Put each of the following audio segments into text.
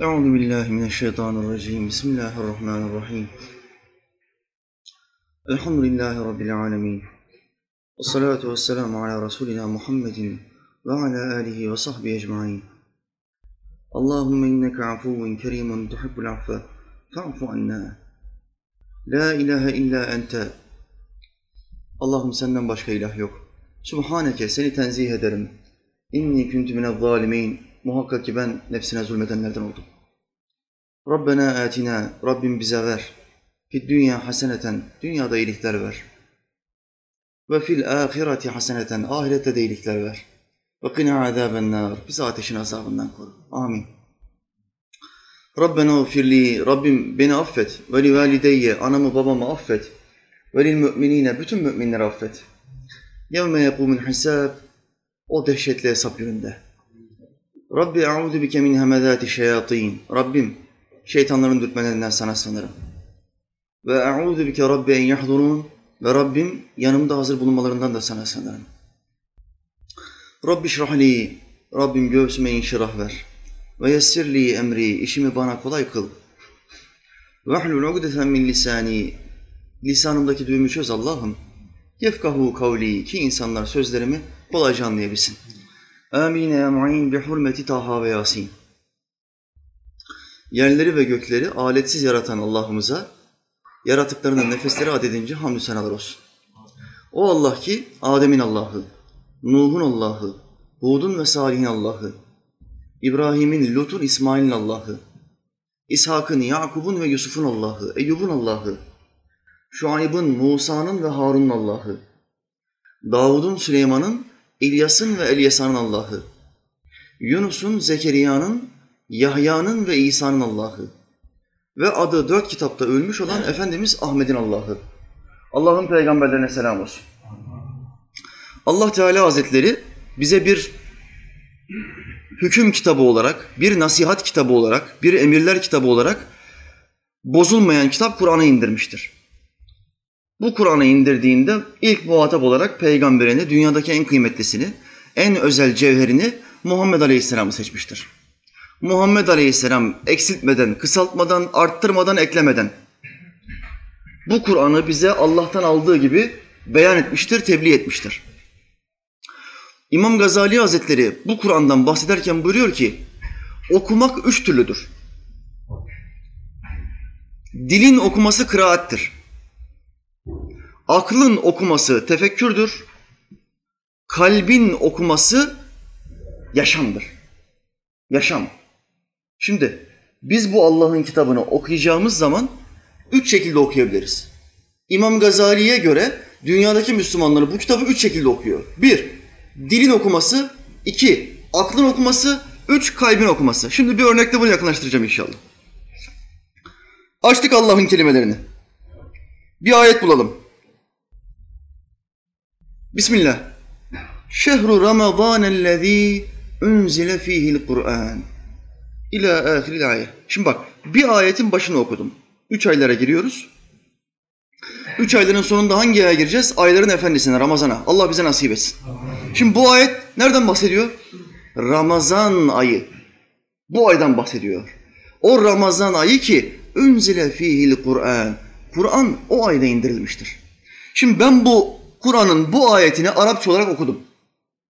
Euzu billahi mineşşeytanirracim. Bismillahirrahmanirrahim. Elhamdülillahi rabbil alamin. Ve salatu vesselamu ala resulina Muhammedin ve ala alihi ve sahbihi ecmaîn. Allahumme inneke afuvun kerimun tuhibbul affe fa'fu anna. La ilahe illa ente. Allah'ım senden başka ilah yok. Subhaneke seni tenzih ederim. İnni kuntu minez zalimin. Muhakkak ki ben nefsine zulmedenlerden oldum. Rabbena atina. Rabbim bize ver. Fid dünya haseneten. Dünyada iyilikler ver. Ve fil ahireti haseneten. Ahirette de iyilikler ver. Ve qina azaben nar. Bizi ateşin azabından koru. Amin. Rabbena firli, Rabbim beni affet. Ve li valideyye, anamı babamı affet. Ve lil müminine, bütün müminleri affet. Yevme yekumul hisab, o dehşetli hesap gününde. Rabbi e'udu bike min hemezati şeyatin. Rabbim, şeytanların dürtmelerinden sana sığınırım. Ve e'udu bike Rabbi en yahdurun. Ve Rabbim, yanımda hazır bulunmalarından da sana sığınırım. Rabbi şrahli, Rabbim göğsüme inşirah ver. Ve yessirli emri, işimi bana kolay kıl. Vehlul ugdeten min lisani, lisanımdaki düğümü çöz Allah'ım. Yefkahu kavli, ki insanlar sözlerimi kolayca anlayabilsin. Amin ya mu'in bi hurmeti Taha ve Yasin. Yerleri ve gökleri aletsiz yaratan Allah'ımıza, yaratıklarının nefesleri adedince hamdü senalar olsun. O Allah ki Adem'in Allah'ı, Nuh'un Allah'ı, Hud'un ve Salih'in Allah'ı, İbrahim'in, Lut'un, İsmail'in Allah'ı, İshak'ın, Yakub'un ve Yusuf'un Allah'ı, Eyyub'un Allah'ı, Şuayb'ın, Musa'nın ve Harun'un Allah'ı, Davud'un, Süleyman'ın, İlyas'ın ve Elyasa'nın Allah'ı, Yunus'un, Zekeriya'nın, Yahya'nın ve İsa'nın Allah'ı ve adı dört kitapta ölmüş olan Efendimiz Ahmet'in Allah'ı. Allah'ın peygamberlerine selam olsun. Allah Teala Hazretleri bize bir hüküm kitabı olarak, bir nasihat kitabı olarak, bir emirler kitabı olarak bozulmayan kitap Kur'an'ı indirmiştir. Bu Kur'an'ı indirdiğinde ilk muhatap olarak peygamberini, dünyadaki en kıymetlisini, en özel cevherini Muhammed Aleyhisselam'ı seçmiştir. Muhammed Aleyhisselam eksiltmeden, kısaltmadan, arttırmadan, eklemeden bu Kur'an'ı bize Allah'tan aldığı gibi beyan etmiştir, tebliğ etmiştir. İmam Gazali Hazretleri bu Kur'an'dan bahsederken buyuruyor ki, okumak üç türlüdür. Dilin okuması kıraattir. Aklın okuması tefekkürdür. Kalbin okuması yaşamdır. Yaşam. Şimdi biz bu Allah'ın kitabını okuyacağımız zaman üç şekilde okuyabiliriz. İmam Gazali'ye göre dünyadaki Müslümanları bu kitabı üç şekilde okuyor. Bir, dilin okuması, iki, aklın okuması, üç, kalbin okuması. Şimdi bir örnekle bunu yakınlaştıracağım inşallah. Açtık Allah'ın kelimelerini. Bir ayet bulalım. Bismillah. Şehru Ramazanellezî unzile fihil Kur'an. İlâ ahiril ayet. Şimdi bak bir ayetin başını okudum. Üç aylara giriyoruz. Üç ayların sonunda hangi aya gireceğiz? Ayların efendisine, Ramazan'a. Allah bize nasip etsin. Şimdi bu ayet nereden bahsediyor? Ramazan ayı. Bu aydan bahsediyor. O Ramazan ayı ki unzile fihil Kur'an. Kur'an o ayda indirilmiştir. Şimdi ben bu Kur'an'ın bu ayetini Arapça olarak okudum.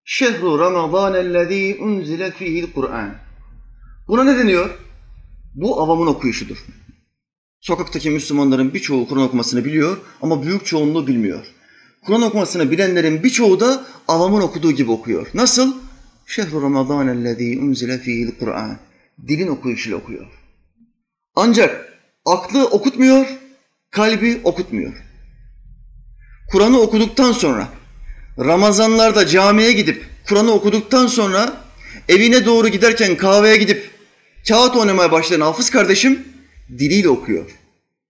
Şehru Ramazanellezî unzile fihil Kur'an. Buna ne deniyor? Bu avamın okuyuşudur. Sokaktaki Müslümanların birçoğu Kur'an okumasını biliyor ama büyük çoğunluğu bilmiyor. Kur'an okumasını bilenlerin birçoğu da avamın okuduğu gibi okuyor. Nasıl? Şehru Ramazanellezî unzile fihil Kur'an. Dilin okuyuşuyla okuyor. Ancak aklı okutmuyor, kalbi okutmuyor. Kur'an'ı okuduktan sonra, Ramazanlarda camiye gidip Kur'an'ı okuduktan sonra evine doğru giderken kahveye gidip kağıt oynamaya başlayan hafız kardeşim diliyle okuyor.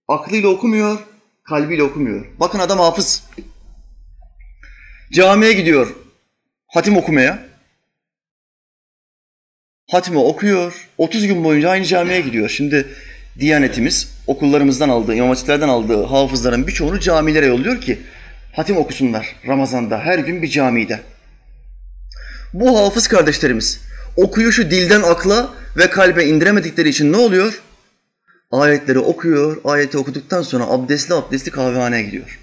Aklıyla okumuyor, kalbiyle okumuyor. Bakın adam hafız. Camiye gidiyor hatim okumaya. Hatimi okuyor. 30 gün boyunca aynı camiye gidiyor. Şimdi Diyanetimiz okullarımızdan aldığı, imam hatiplerden aldığı hafızların birçoğunu camilere yolluyor ki hatim okusunlar Ramazan'da her gün bir camide. Bu hafız kardeşlerimiz okuyuşu dilden akla ve kalbe indiremedikleri için ne oluyor? Ayetleri okuyor, ayeti okuduktan sonra abdestli abdestli kahvehaneye gidiyor.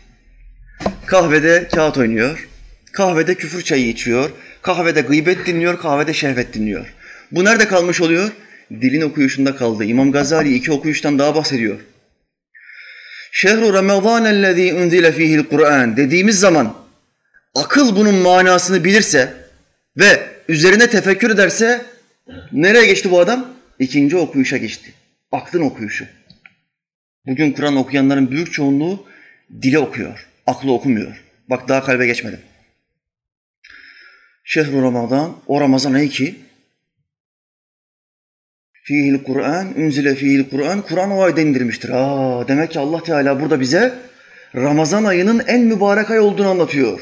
Kahvede kağıt oynuyor, kahvede küfür çayı içiyor, kahvede gıybet dinliyor, kahvede şehvet dinliyor. Bu nerede kalmış oluyor? Dilin okuyuşunda kaldı. İmam Gazali iki okuyuştan daha bahsediyor. Şehru Ramazan ellezî unzile fihil Kur'an dediğimiz zaman akıl bunun manasını bilirse ve üzerine tefekkür ederse nereye geçti bu adam? İkinci okuyuşa geçti. Aklın okuyuşu. Bugün Kur'an okuyanların büyük çoğunluğu dile okuyor. Aklı okumuyor. Bak daha kalbe geçmedim. Şehru Ramazan, o Ramazan ayı ki Fihil Kur'an, ünzile fihil Kur'an, Kur'an o ayda indirmiştir. Aa, demek ki Allah Teala burada bize Ramazan ayının en mübarek ay olduğunu anlatıyor.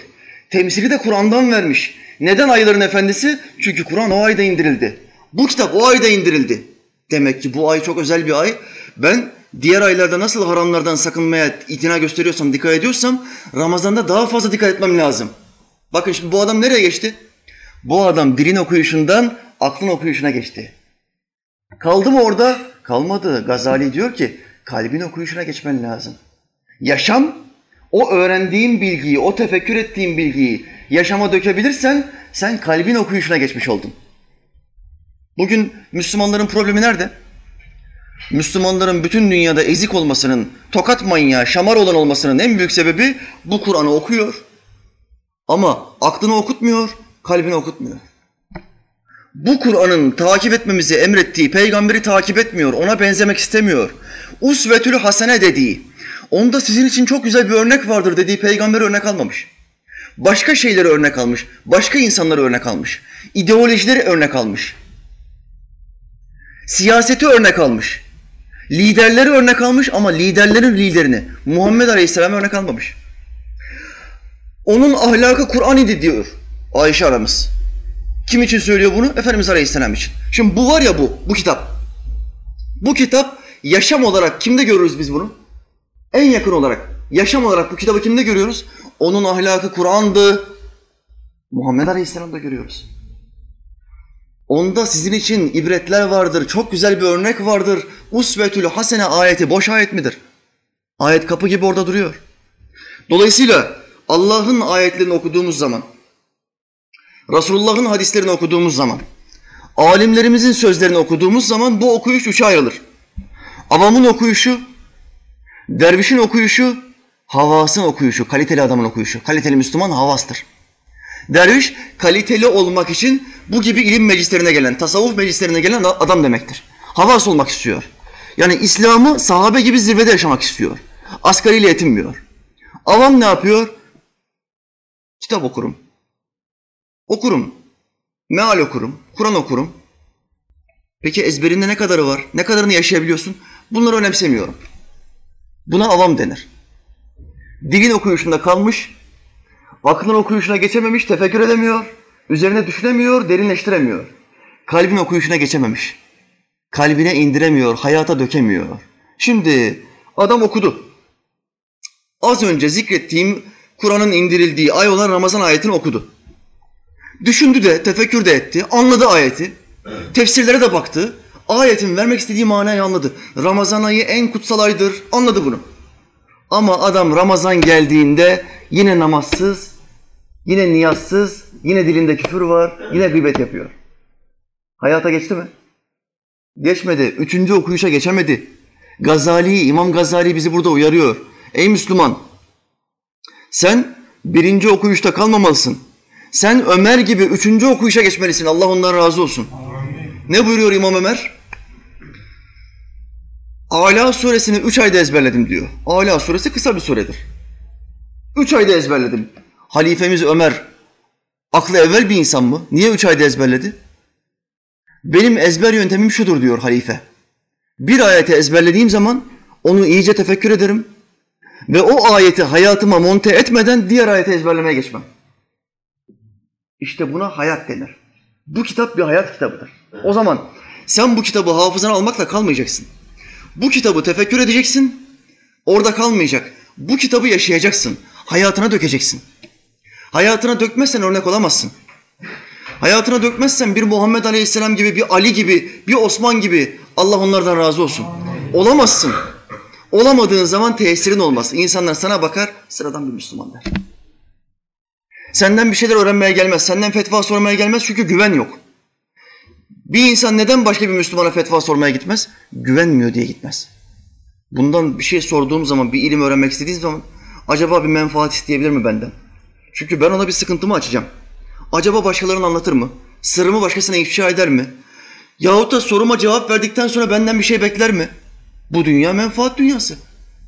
Temsili de Kur'an'dan vermiş. Neden ayların efendisi? Çünkü Kur'an o ayda indirildi. Bu kitap o ayda indirildi. Demek ki bu ay çok özel bir ay. Ben diğer aylarda nasıl haramlardan sakınmaya itina gösteriyorsam, dikkat ediyorsam Ramazan'da daha fazla dikkat etmem lazım. Bakın şimdi bu adam nereye geçti? Bu adam dilin okuyuşundan aklın okuyuşuna geçti. Kaldı mı orada? Kalmadı. Gazali diyor ki kalbin okuyuşuna geçmen lazım. Yaşam o öğrendiğin bilgiyi, o tefekkür ettiğin bilgiyi yaşama dökebilirsen sen kalbin okuyuşuna geçmiş oldun. Bugün Müslümanların problemi nerede? Müslümanların bütün dünyada ezik olmasının, tokat manyağı, şamar olan olmasının en büyük sebebi bu Kur'an'ı okuyor. Ama aklını okutmuyor, kalbini okutmuyor. Bu Kur'an'ın takip etmemizi emrettiği peygamberi takip etmiyor, ona benzemek istemiyor. Usvetül hasene dediği, onda sizin için çok güzel bir örnek vardır dediği peygamberi örnek almamış. Başka şeyleri örnek almış, başka insanları örnek almış, ideolojileri örnek almış. Siyaseti örnek almış. Liderleri örnek almış ama liderlerin liderini Muhammed Aleyhisselam örnek almamış. Onun ahlakı Kur'an idi diyor Ayşe aramız. Kim için söylüyor bunu? Efendimiz Aleyhisselam için. Şimdi bu var ya bu, bu kitap. Bu kitap yaşam olarak kimde görürüz biz bunu? En yakın olarak, yaşam olarak bu kitabı kimde görüyoruz? Onun ahlakı Kur'an'dı. Muhammed Aleyhisselam'da görüyoruz. Onda sizin için ibretler vardır, çok güzel bir örnek vardır. Usvetül hasene ayeti boş ayet midir? Ayet kapı gibi orada duruyor. Dolayısıyla Allah'ın ayetlerini okuduğumuz zaman, Resulullah'ın hadislerini okuduğumuz zaman, alimlerimizin sözlerini okuduğumuz zaman bu okuyuş üçe ayrılır. Avamın okuyuşu, dervişin okuyuşu, havasın okuyuşu, kaliteli adamın okuyuşu. Kaliteli Müslüman havastır. Derviş kaliteli olmak için bu gibi ilim meclislerine gelen, tasavvuf meclislerine gelen adam demektir. Havas olmak istiyor. Yani İslam'ı sahabe gibi zirvede yaşamak istiyor. Asgariyle yetinmiyor. Avam ne yapıyor? Kitap okurum. Okurum. Meal okurum. Kur'an okurum. Peki ezberinde ne kadarı var? Ne kadarını yaşayabiliyorsun? Bunları önemsemiyorum. Buna avam denir. Dilin okuyuşunda kalmış, aklın okuyuşuna geçememiş, tefekkür edemiyor, üzerine düşünemiyor, derinleştiremiyor. Kalbin okuyuşuna geçememiş. Kalbine indiremiyor, hayata dökemiyor. Şimdi adam okudu. Az önce zikrettiğim Kur'an'ın indirildiği ay olan Ramazan ayetini okudu. Düşündü de, tefekkür de etti, anladı ayeti. Tefsirlere de baktı. Ayetin vermek istediği manayı anladı. Ramazan ayı en kutsal aydır, anladı bunu. Ama adam Ramazan geldiğinde yine namazsız, yine niyazsız, yine dilinde küfür var, yine gıybet yapıyor. Hayata geçti mi? Geçmedi. Üçüncü okuyuşa geçemedi. Gazali, İmam Gazali bizi burada uyarıyor. Ey Müslüman! Sen birinci okuyuşta kalmamalısın. Sen Ömer gibi üçüncü okuyuşa geçmelisin. Allah ondan razı olsun. Amin. Ne buyuruyor İmam Ömer? Ala suresini üç ayda ezberledim diyor. Ala suresi kısa bir suredir. Üç ayda ezberledim. Halifemiz Ömer aklı evvel bir insan mı? Niye üç ayda ezberledi? Benim ezber yöntemim şudur diyor halife. Bir ayeti ezberlediğim zaman onu iyice tefekkür ederim ve o ayeti hayatıma monte etmeden diğer ayeti ezberlemeye geçmem. İşte buna hayat denir. Bu kitap bir hayat kitabıdır. O zaman sen bu kitabı hafızana almakla kalmayacaksın. Bu kitabı tefekkür edeceksin, orada kalmayacak. Bu kitabı yaşayacaksın, hayatına dökeceksin. Hayatına dökmezsen örnek olamazsın. Hayatına dökmezsen bir Muhammed Aleyhisselam gibi, bir Ali gibi, bir Osman gibi Allah onlardan razı olsun. Olamazsın. Olamadığın zaman tesirin olmaz. İnsanlar sana bakar, sıradan bir Müslüman der. Senden bir şeyler öğrenmeye gelmez, senden fetva sormaya gelmez çünkü güven yok. Bir insan neden başka bir Müslümana fetva sormaya gitmez? Güvenmiyor diye gitmez. Bundan bir şey sorduğum zaman, bir ilim öğrenmek istediğim zaman acaba bir menfaat isteyebilir mi benden? Çünkü ben ona bir sıkıntımı açacağım. Acaba başkalarına anlatır mı? Sırrımı başkasına ifşa eder mi? Yahut da soruma cevap verdikten sonra benden bir şey bekler mi? Bu dünya menfaat dünyası.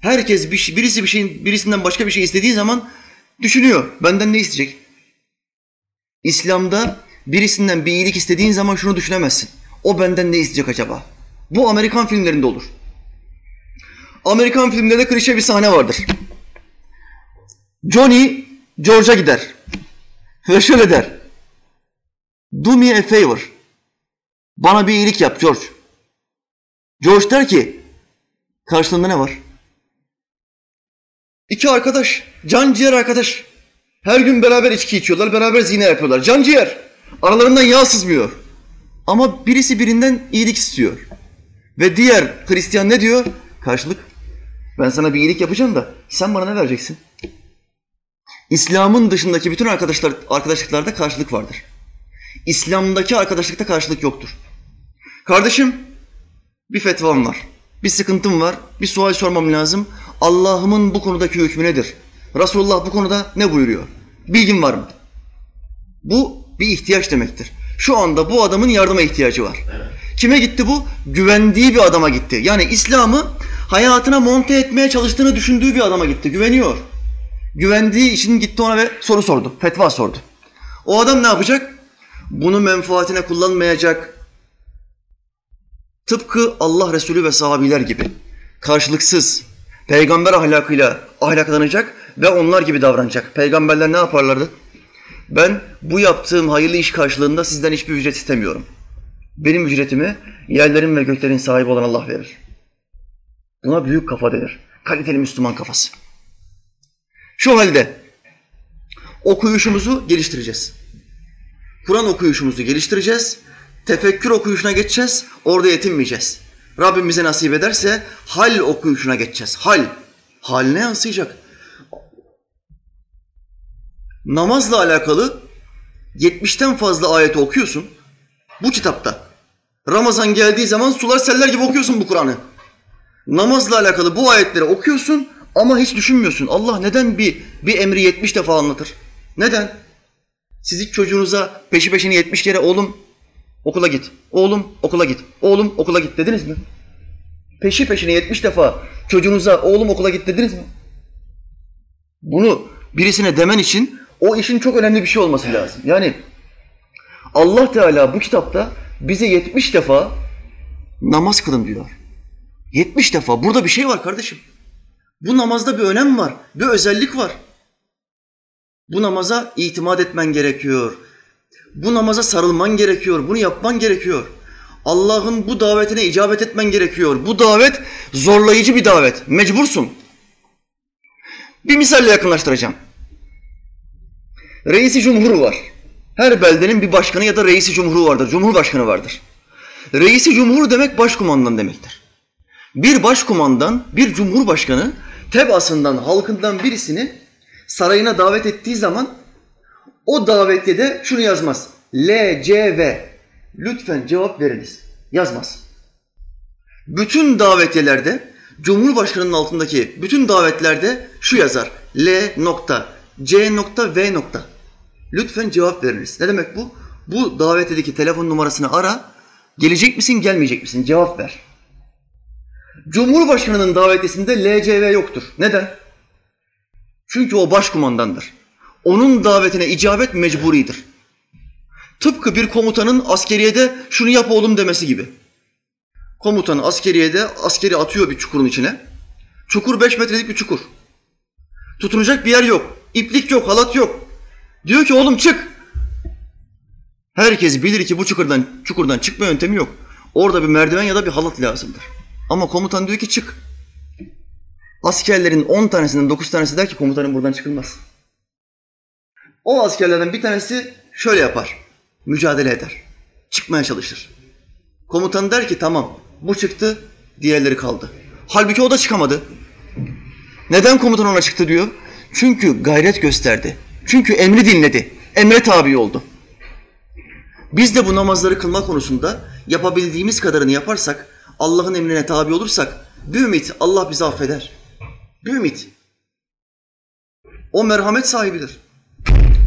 Herkes bir, şey, birisi bir şeyin birisinden başka bir şey istediği zaman düşünüyor. Benden ne isteyecek? İslam'da birisinden bir iyilik istediğin zaman şunu düşünemezsin. O benden ne isteyecek acaba? Bu Amerikan filmlerinde olur. Amerikan filmlerinde klişe bir sahne vardır. Johnny George'a gider. Ve şöyle der. Do me a favor. Bana bir iyilik yap George. George der ki karşılığında ne var? İki arkadaş, can ciğer arkadaş. Her gün beraber içki içiyorlar, beraber zina yapıyorlar. Can ciğer. Aralarından yağ sızmıyor. Ama birisi birinden iyilik istiyor. Ve diğer Hristiyan ne diyor? Karşılık. Ben sana bir iyilik yapacağım da sen bana ne vereceksin? İslam'ın dışındaki bütün arkadaşlar, arkadaşlıklarda karşılık vardır. İslam'daki arkadaşlıkta karşılık yoktur. Kardeşim bir fetvam var. Bir sıkıntım var. Bir sual sormam lazım. Allah'ımın bu konudaki hükmü nedir? Resulullah bu konuda ne buyuruyor? Bilgin var mı? Bu bir ihtiyaç demektir. Şu anda bu adamın yardıma ihtiyacı var. Kime gitti bu? Güvendiği bir adama gitti. Yani İslam'ı hayatına monte etmeye çalıştığını düşündüğü bir adama gitti. Güveniyor. Güvendiği için gitti ona ve soru sordu. Fetva sordu. O adam ne yapacak? Bunu menfaatine kullanmayacak. Tıpkı Allah Resulü ve sahabiler gibi karşılıksız peygamber ahlakıyla ahlaklanacak ve onlar gibi davranacak. Peygamberler ne yaparlardı? Ben bu yaptığım hayırlı iş karşılığında sizden hiçbir ücret istemiyorum. Benim ücretimi yerlerin ve göklerin sahibi olan Allah verir. Buna büyük kafa denir. Kaliteli Müslüman kafası. Şu halde okuyuşumuzu geliştireceğiz. Kur'an okuyuşumuzu geliştireceğiz. Tefekkür okuyuşuna geçeceğiz. Orada yetinmeyeceğiz. Rabbim bize nasip ederse hal okuyuşuna geçeceğiz. Hal. Hal ne yansıyacak? Namazla alakalı 70'ten fazla ayeti okuyorsun. Bu kitapta. Ramazan geldiği zaman sular seller gibi okuyorsun bu Kur'an'ı. Namazla alakalı bu ayetleri okuyorsun ama hiç düşünmüyorsun. Allah neden bir, bir emri 70 defa anlatır? Neden? Siz hiç çocuğunuza peşi peşini 70 kere oğlum okula git, oğlum okula git, oğlum okula git dediniz mi? Peşi peşine 70 defa çocuğunuza oğlum okula git dediniz mi? Bunu birisine demen için o işin çok önemli bir şey olması lazım. Yani Allah Teala bu kitapta bize 70 defa namaz kılın diyor. 70 defa. Burada bir şey var kardeşim. Bu namazda bir önem var, bir özellik var. Bu namaza itimat etmen gerekiyor. Bu namaza sarılman gerekiyor. Bunu yapman gerekiyor. Allah'ın bu davetine icabet etmen gerekiyor. Bu davet zorlayıcı bir davet. Mecbursun. Bir misalle yakınlaştıracağım. Reisi cumhur var. Her beldenin bir başkanı ya da reisi cumhuru vardır. Cumhurbaşkanı vardır. Reisi cumhur demek başkumandan demektir. Bir başkumandan, bir cumhurbaşkanı tebasından, halkından birisini sarayına davet ettiği zaman o davette de şunu yazmaz. L, C, V. Lütfen cevap veriniz. Yazmaz. Bütün davetiyelerde Cumhurbaşkanı'nın altındaki bütün davetlerde şu yazar. L nokta, C nokta, V nokta. Lütfen cevap veriniz. Ne demek bu? Bu davetedeki telefon numarasını ara. Gelecek misin, gelmeyecek misin? Cevap ver. Cumhurbaşkanının davetesinde LCV yoktur. Neden? Çünkü o başkumandandır. Onun davetine icabet mecburidir. Tıpkı bir komutanın askeriyede şunu yap oğlum demesi gibi. Komutan askeriyede askeri atıyor bir çukurun içine. Çukur beş metrelik bir çukur. Tutunacak bir yer yok. İplik yok, halat yok. Diyor ki oğlum çık. Herkes bilir ki bu çukurdan çukurdan çıkma yöntemi yok. Orada bir merdiven ya da bir halat lazımdır. Ama komutan diyor ki çık. Askerlerin on tanesinden dokuz tanesi der ki komutanım buradan çıkılmaz. O askerlerden bir tanesi şöyle yapar. mücadele eder. Çıkmaya çalışır. Komutan der ki tamam bu çıktı, diğerleri kaldı. Halbuki o da çıkamadı. Neden komutan ona çıktı diyor? Çünkü gayret gösterdi. Çünkü emri dinledi. Emre tabi oldu. Biz de bu namazları kılma konusunda yapabildiğimiz kadarını yaparsak, Allah'ın emrine tabi olursak, bir ümit Allah bizi affeder. Bir ümit. O merhamet sahibidir.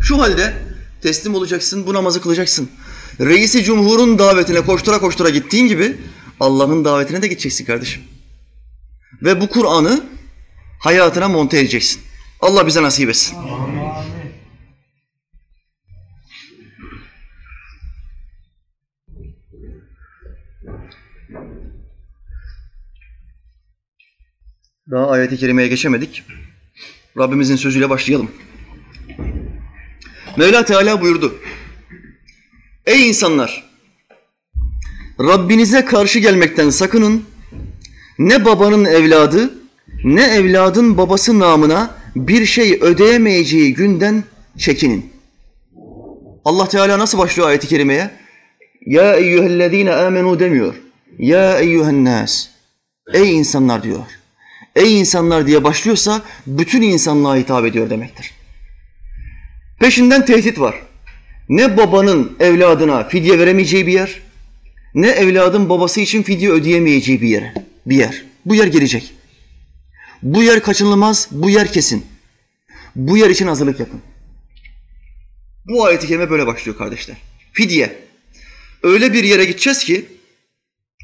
Şu halde teslim olacaksın, bu namazı kılacaksın. Reisi Cumhur'un davetine koştura koştura gittiğin gibi Allah'ın davetine de gideceksin kardeşim. Ve bu Kur'an'ı hayatına monte edeceksin. Allah bize nasip etsin. Daha ayeti kerimeye geçemedik. Rabbimizin sözüyle başlayalım. Mevla Teala buyurdu. Ey insanlar! Rabbinize karşı gelmekten sakının. Ne babanın evladı, ne evladın babası namına bir şey ödeyemeyeceği günden çekinin. Allah Teala nasıl başlıyor ayeti kerimeye? Ya eyyühellezine amenu demiyor. Ya eyyühen nas. Ey insanlar diyor. Ey insanlar diye başlıyorsa bütün insanlığa hitap ediyor demektir. Peşinden tehdit var. Ne babanın evladına fidye veremeyeceği bir yer, ne evladın babası için fidye ödeyemeyeceği bir yer. Bir yer. Bu yer gelecek. Bu yer kaçınılmaz, bu yer kesin. Bu yer için hazırlık yapın. Bu ayeti kerime böyle başlıyor kardeşler. Fidye. Öyle bir yere gideceğiz ki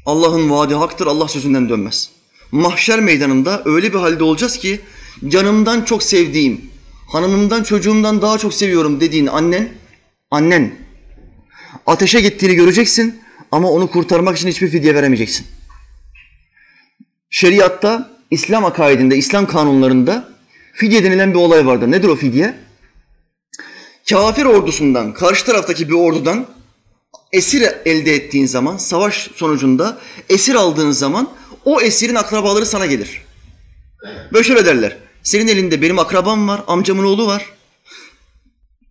Allah'ın vaadi haktır, Allah sözünden dönmez. Mahşer meydanında öyle bir halde olacağız ki canımdan çok sevdiğim, hanımımdan çocuğumdan daha çok seviyorum dediğin annen, annen ateşe gittiğini göreceksin ama onu kurtarmak için hiçbir fidye veremeyeceksin. Şeriatta, İslam akaidinde, İslam kanunlarında fidye denilen bir olay vardır. Nedir o fidye? Kafir ordusundan, karşı taraftaki bir ordudan esir elde ettiğin zaman, savaş sonucunda esir aldığın zaman o esirin akrabaları sana gelir. Böyle şöyle derler. Senin elinde benim akrabam var, amcamın oğlu var.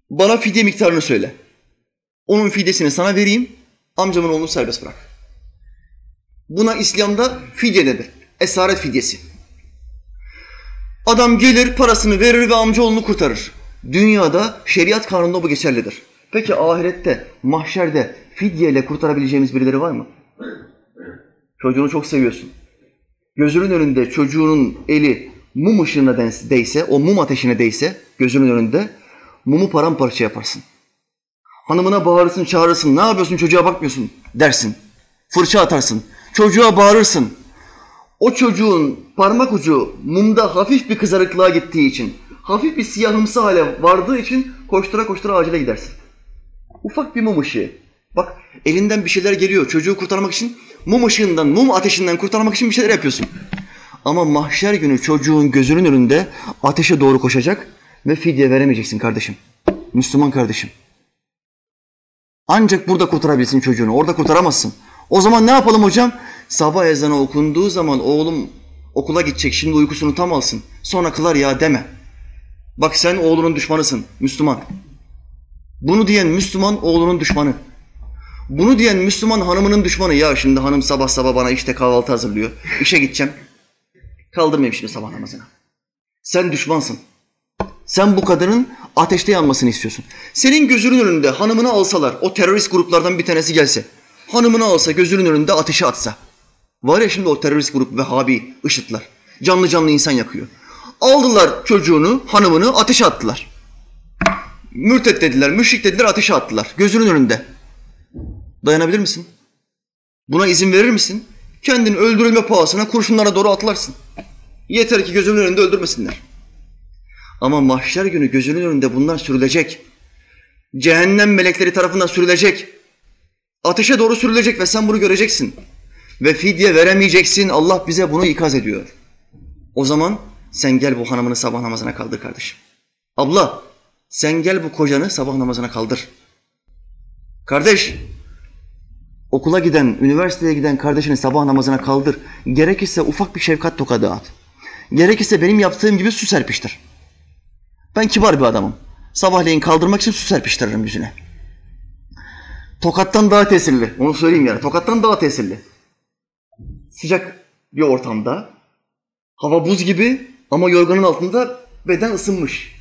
Bana fidye miktarını söyle. Onun fidyesini sana vereyim, amcamın oğlunu serbest bırak. Buna İslam'da fidye denir. Esaret fidyesi. Adam gelir, parasını verir ve amcaoğlunu kurtarır. Dünyada şeriat kanununda bu geçerlidir. Peki ahirette, mahşerde fidyeyle kurtarabileceğimiz birileri var mı? Çocuğunu çok seviyorsun. Gözünün önünde çocuğunun eli mum ışığına değse, o mum ateşine değse gözünün önünde mumu paramparça yaparsın. Hanımına bağırırsın, çağırırsın. Ne yapıyorsun çocuğa bakmıyorsun dersin. Fırça atarsın. Çocuğa bağırırsın. O çocuğun parmak ucu mumda hafif bir kızarıklığa gittiği için, hafif bir siyahımsı hale vardığı için koştura koştura acile gidersin. Ufak bir mum ışığı. Bak elinden bir şeyler geliyor çocuğu kurtarmak için mum ışığından, mum ateşinden kurtarmak için bir şeyler yapıyorsun. Ama mahşer günü çocuğun gözünün önünde ateşe doğru koşacak ve fidye veremeyeceksin kardeşim. Müslüman kardeşim. Ancak burada kurtarabilirsin çocuğunu. Orada kurtaramazsın. O zaman ne yapalım hocam? Sabah ezanı okunduğu zaman oğlum okula gidecek şimdi uykusunu tam alsın. Sonra kılar ya deme. Bak sen oğlunun düşmanısın Müslüman. Bunu diyen Müslüman oğlunun düşmanı. Bunu diyen Müslüman hanımının düşmanı. Ya şimdi hanım sabah sabah bana işte kahvaltı hazırlıyor. İşe gideceğim. Kaldırmayayım şimdi sabah namazına. Sen düşmansın. Sen bu kadının ateşte yanmasını istiyorsun. Senin gözünün önünde hanımını alsalar, o terörist gruplardan bir tanesi gelse, hanımını alsa, gözünün önünde ateşe atsa. Var ya şimdi o terörist grup Vehhabi, IŞİD'ler. Canlı canlı insan yakıyor. Aldılar çocuğunu, hanımını ateşe attılar. Mürtet dediler, müşrik dediler, ateşe attılar. Gözünün önünde. Dayanabilir misin? Buna izin verir misin? Kendini öldürülme pahasına kurşunlara doğru atlarsın. Yeter ki gözünün önünde öldürmesinler. Ama mahşer günü gözünün önünde bunlar sürülecek. Cehennem melekleri tarafından sürülecek. Ateşe doğru sürülecek ve sen bunu göreceksin. Ve fidye veremeyeceksin. Allah bize bunu ikaz ediyor. O zaman sen gel bu hanımını sabah namazına kaldır kardeşim. Abla sen gel bu kocanı sabah namazına kaldır. Kardeş okula giden, üniversiteye giden kardeşini sabah namazına kaldır. Gerekirse ufak bir şefkat tokadı at. Gerekirse benim yaptığım gibi su serpiştir. Ben kibar bir adamım. Sabahleyin kaldırmak için su serpiştiririm yüzüne. Tokattan daha tesirli. Onu söyleyeyim yani. Tokattan daha tesirli. Sıcak bir ortamda. Hava buz gibi ama yorganın altında beden ısınmış.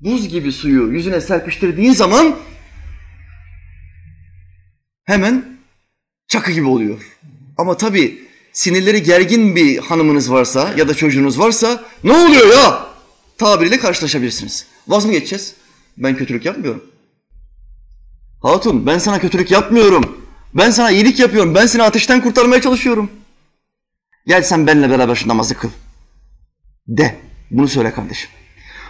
Buz gibi suyu yüzüne serpiştirdiğin zaman hemen çakı gibi oluyor. Ama tabii sinirleri gergin bir hanımınız varsa ya da çocuğunuz varsa ne oluyor ya tabiriyle karşılaşabilirsiniz. Vaz mı geçeceğiz? Ben kötülük yapmıyorum. Hatun ben sana kötülük yapmıyorum. Ben sana iyilik yapıyorum. Ben seni ateşten kurtarmaya çalışıyorum. Gel sen benimle beraber şu namazı kıl. De. Bunu söyle kardeşim.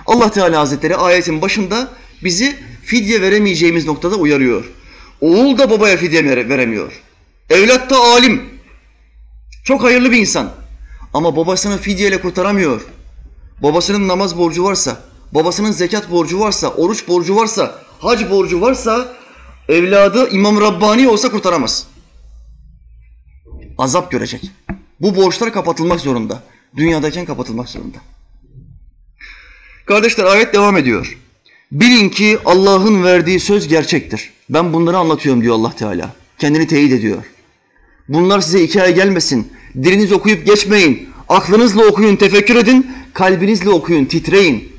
Allah Teala Hazretleri ayetin başında bizi fidye veremeyeceğimiz noktada uyarıyor. Oğul da babaya fidye veremiyor. Evlat da alim. Çok hayırlı bir insan. Ama babasını fidyeyle kurtaramıyor. Babasının namaz borcu varsa, babasının zekat borcu varsa, oruç borcu varsa, hac borcu varsa evladı İmam Rabbani olsa kurtaramaz. Azap görecek. Bu borçlar kapatılmak zorunda. Dünyadayken kapatılmak zorunda. Kardeşler ayet devam ediyor. Bilin ki Allah'ın verdiği söz gerçektir. Ben bunları anlatıyorum diyor Allah Teala. Kendini teyit ediyor. Bunlar size hikaye gelmesin. Diliniz okuyup geçmeyin. Aklınızla okuyun, tefekkür edin. Kalbinizle okuyun, titreyin.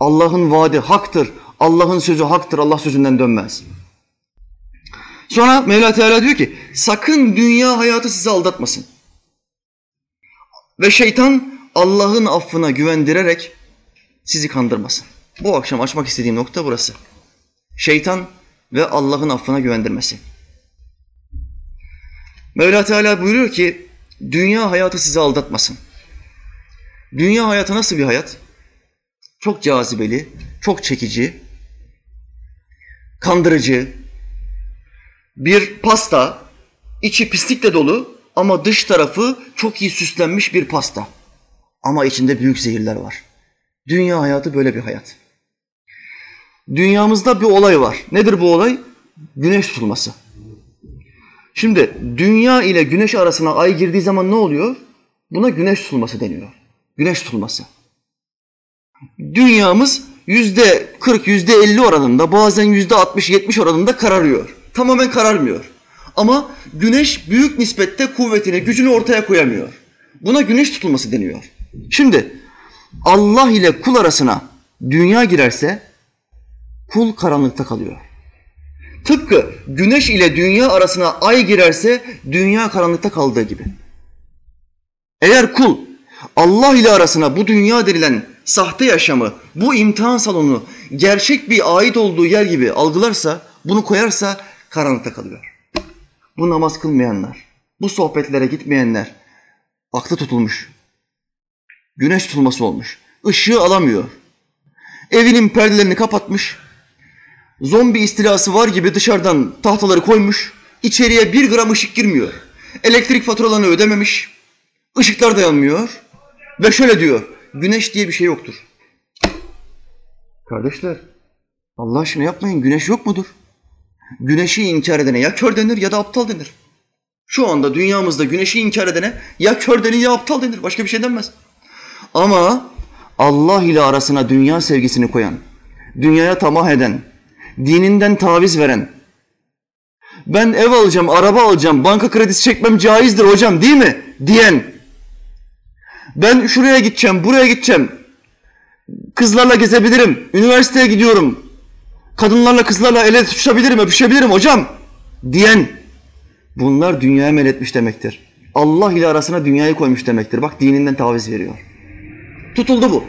Allah'ın vaadi haktır. Allah'ın sözü haktır. Allah sözünden dönmez. Sonra Mevla Teala diyor ki sakın dünya hayatı sizi aldatmasın. Ve şeytan Allah'ın affına güvendirerek sizi kandırmasın. Bu akşam açmak istediğim nokta burası. Şeytan ve Allah'ın affına güvendirmesi. Mevla Teala buyuruyor ki dünya hayatı sizi aldatmasın. Dünya hayatı nasıl bir hayat? Çok cazibeli, çok çekici, kandırıcı, bir pasta, içi pislikle dolu ama dış tarafı çok iyi süslenmiş bir pasta. Ama içinde büyük zehirler var. Dünya hayatı böyle bir hayat. Dünyamızda bir olay var. Nedir bu olay? Güneş tutulması. Şimdi dünya ile güneş arasına ay girdiği zaman ne oluyor? Buna güneş tutulması deniyor. Güneş tutulması. Dünyamız yüzde 40, yüzde 50 oranında, bazen yüzde 60, 70 oranında kararıyor. Tamamen kararmıyor. Ama güneş büyük nispette kuvvetini, gücünü ortaya koyamıyor. Buna güneş tutulması deniyor. Şimdi Allah ile kul arasına dünya girerse kul karanlıkta kalıyor. Tıpkı güneş ile dünya arasına ay girerse dünya karanlıkta kaldığı gibi. Eğer kul Allah ile arasına bu dünya denilen sahte yaşamı, bu imtihan salonu gerçek bir ait olduğu yer gibi algılarsa, bunu koyarsa karanlıkta kalıyor. Bu namaz kılmayanlar, bu sohbetlere gitmeyenler aklı tutulmuş. Güneş tutulması olmuş. Işığı alamıyor. Evinin perdelerini kapatmış. Zombi istilası var gibi dışarıdan tahtaları koymuş. İçeriye bir gram ışık girmiyor. Elektrik faturalarını ödememiş. Işıklar da yanmıyor. Ve şöyle diyor. Güneş diye bir şey yoktur. Kardeşler Allah aşkına yapmayın. Güneş yok mudur? Güneşi inkar edene ya kör denir ya da aptal denir. Şu anda dünyamızda güneşi inkar edene ya kör denir ya aptal denir. Başka bir şey denmez. Ama Allah ile arasına dünya sevgisini koyan, dünyaya tamah eden, dininden taviz veren, ben ev alacağım, araba alacağım, banka kredisi çekmem caizdir hocam değil mi? diyen, ben şuraya gideceğim, buraya gideceğim, kızlarla gezebilirim, üniversiteye gidiyorum, kadınlarla kızlarla ele tutuşabilirim, öpüşebilirim hocam diyen, bunlar dünyaya meletmiş demektir. Allah ile arasına dünyayı koymuş demektir. Bak dininden taviz veriyor. Tutuldu bu.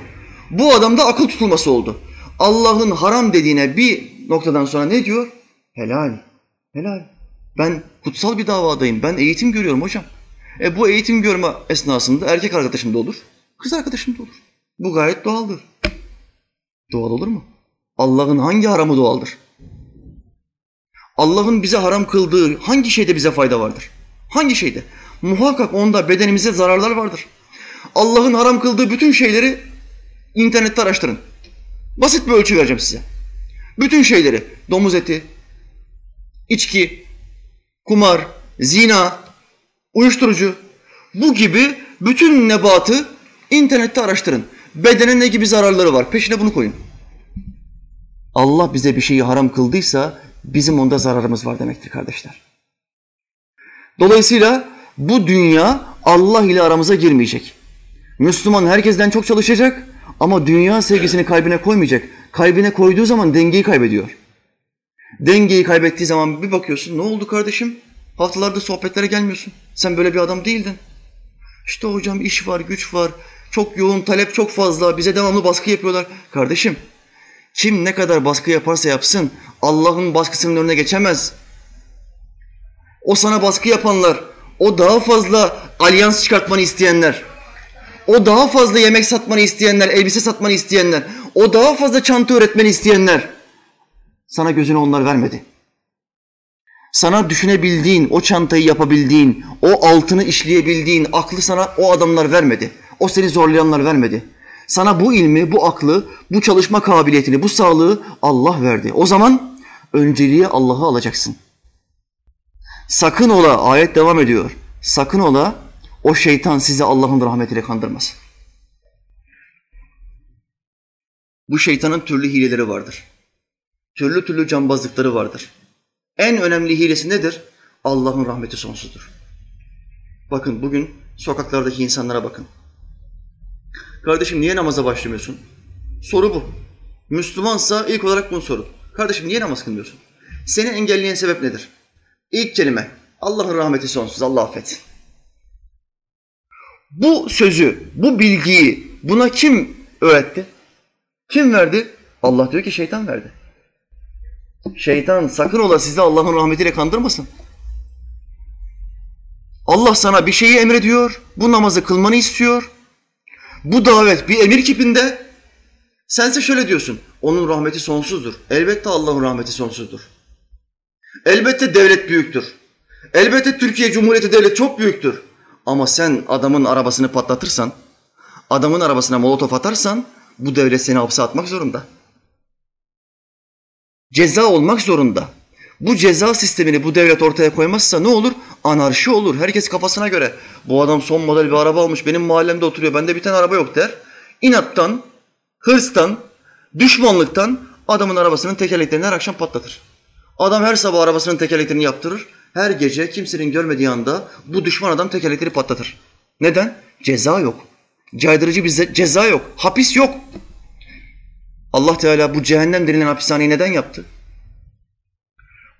Bu adamda akıl tutulması oldu. Allah'ın haram dediğine bir noktadan sonra ne diyor? Helal. Helal. Ben kutsal bir davadayım. Ben eğitim görüyorum hocam. E bu eğitim görme esnasında erkek arkadaşım da olur. Kız arkadaşım da olur. Bu gayet doğaldır. Doğal olur mu? Allah'ın hangi haramı doğaldır? Allah'ın bize haram kıldığı hangi şeyde bize fayda vardır? Hangi şeyde? Muhakkak onda bedenimize zararlar vardır. Allah'ın haram kıldığı bütün şeyleri internette araştırın. Basit bir ölçü vereceğim size. Bütün şeyleri, domuz eti, içki, kumar, zina, uyuşturucu, bu gibi bütün nebatı internette araştırın. Bedene ne gibi zararları var? Peşine bunu koyun. Allah bize bir şeyi haram kıldıysa bizim onda zararımız var demektir kardeşler. Dolayısıyla bu dünya Allah ile aramıza girmeyecek. Müslüman herkesten çok çalışacak ama dünya sevgisini kalbine koymayacak. Kalbine koyduğu zaman dengeyi kaybediyor. Dengeyi kaybettiği zaman bir bakıyorsun ne oldu kardeşim? Haftalarda sohbetlere gelmiyorsun. Sen böyle bir adam değildin. İşte hocam iş var, güç var. Çok yoğun, talep çok fazla. Bize devamlı baskı yapıyorlar. Kardeşim kim ne kadar baskı yaparsa yapsın Allah'ın baskısının önüne geçemez. O sana baskı yapanlar, o daha fazla alyans çıkartmanı isteyenler, o daha fazla yemek satmanı isteyenler, elbise satmanı isteyenler, o daha fazla çanta öğretmeni isteyenler sana gözünü onlar vermedi. Sana düşünebildiğin, o çantayı yapabildiğin, o altını işleyebildiğin aklı sana o adamlar vermedi. O seni zorlayanlar vermedi. Sana bu ilmi, bu aklı, bu çalışma kabiliyetini, bu sağlığı Allah verdi. O zaman önceliğe Allah'ı alacaksın. Sakın ola, ayet devam ediyor. Sakın ola o şeytan sizi Allah'ın rahmetiyle kandırmasın. Bu şeytanın türlü hileleri vardır. Türlü türlü cambazlıkları vardır. En önemli hilesi nedir? Allah'ın rahmeti sonsuzdur. Bakın bugün sokaklardaki insanlara bakın. Kardeşim niye namaza başlamıyorsun? Soru bu. Müslümansa ilk olarak bunu sorun. Kardeşim niye namaz kılmıyorsun? Seni engelleyen sebep nedir? İlk kelime Allah'ın rahmeti sonsuz. Allah affet. Bu sözü, bu bilgiyi buna kim öğretti? Kim verdi? Allah diyor ki şeytan verdi. Şeytan sakın ola sizi Allah'ın rahmetiyle kandırmasın. Allah sana bir şeyi emrediyor, bu namazı kılmanı istiyor. Bu davet bir emir kipinde. Sense şöyle diyorsun, onun rahmeti sonsuzdur. Elbette Allah'ın rahmeti sonsuzdur. Elbette devlet büyüktür. Elbette Türkiye Cumhuriyeti devlet çok büyüktür. Ama sen adamın arabasını patlatırsan, adamın arabasına molotof atarsan bu devlet seni hapse atmak zorunda. Ceza olmak zorunda. Bu ceza sistemini bu devlet ortaya koymazsa ne olur? Anarşi olur. Herkes kafasına göre. Bu adam son model bir araba almış. Benim mahallemde oturuyor. Bende bir tane araba yok der. İnattan, hırstan, düşmanlıktan adamın arabasının tekerleklerini her akşam patlatır. Adam her sabah arabasının tekerleklerini yaptırır. Her gece kimsenin görmediği anda bu düşman adam tekerlekleri patlatır. Neden? Ceza yok. Caydırıcı bir ceza yok. Hapis yok. Allah Teala bu cehennem denilen hapishaneyi neden yaptı?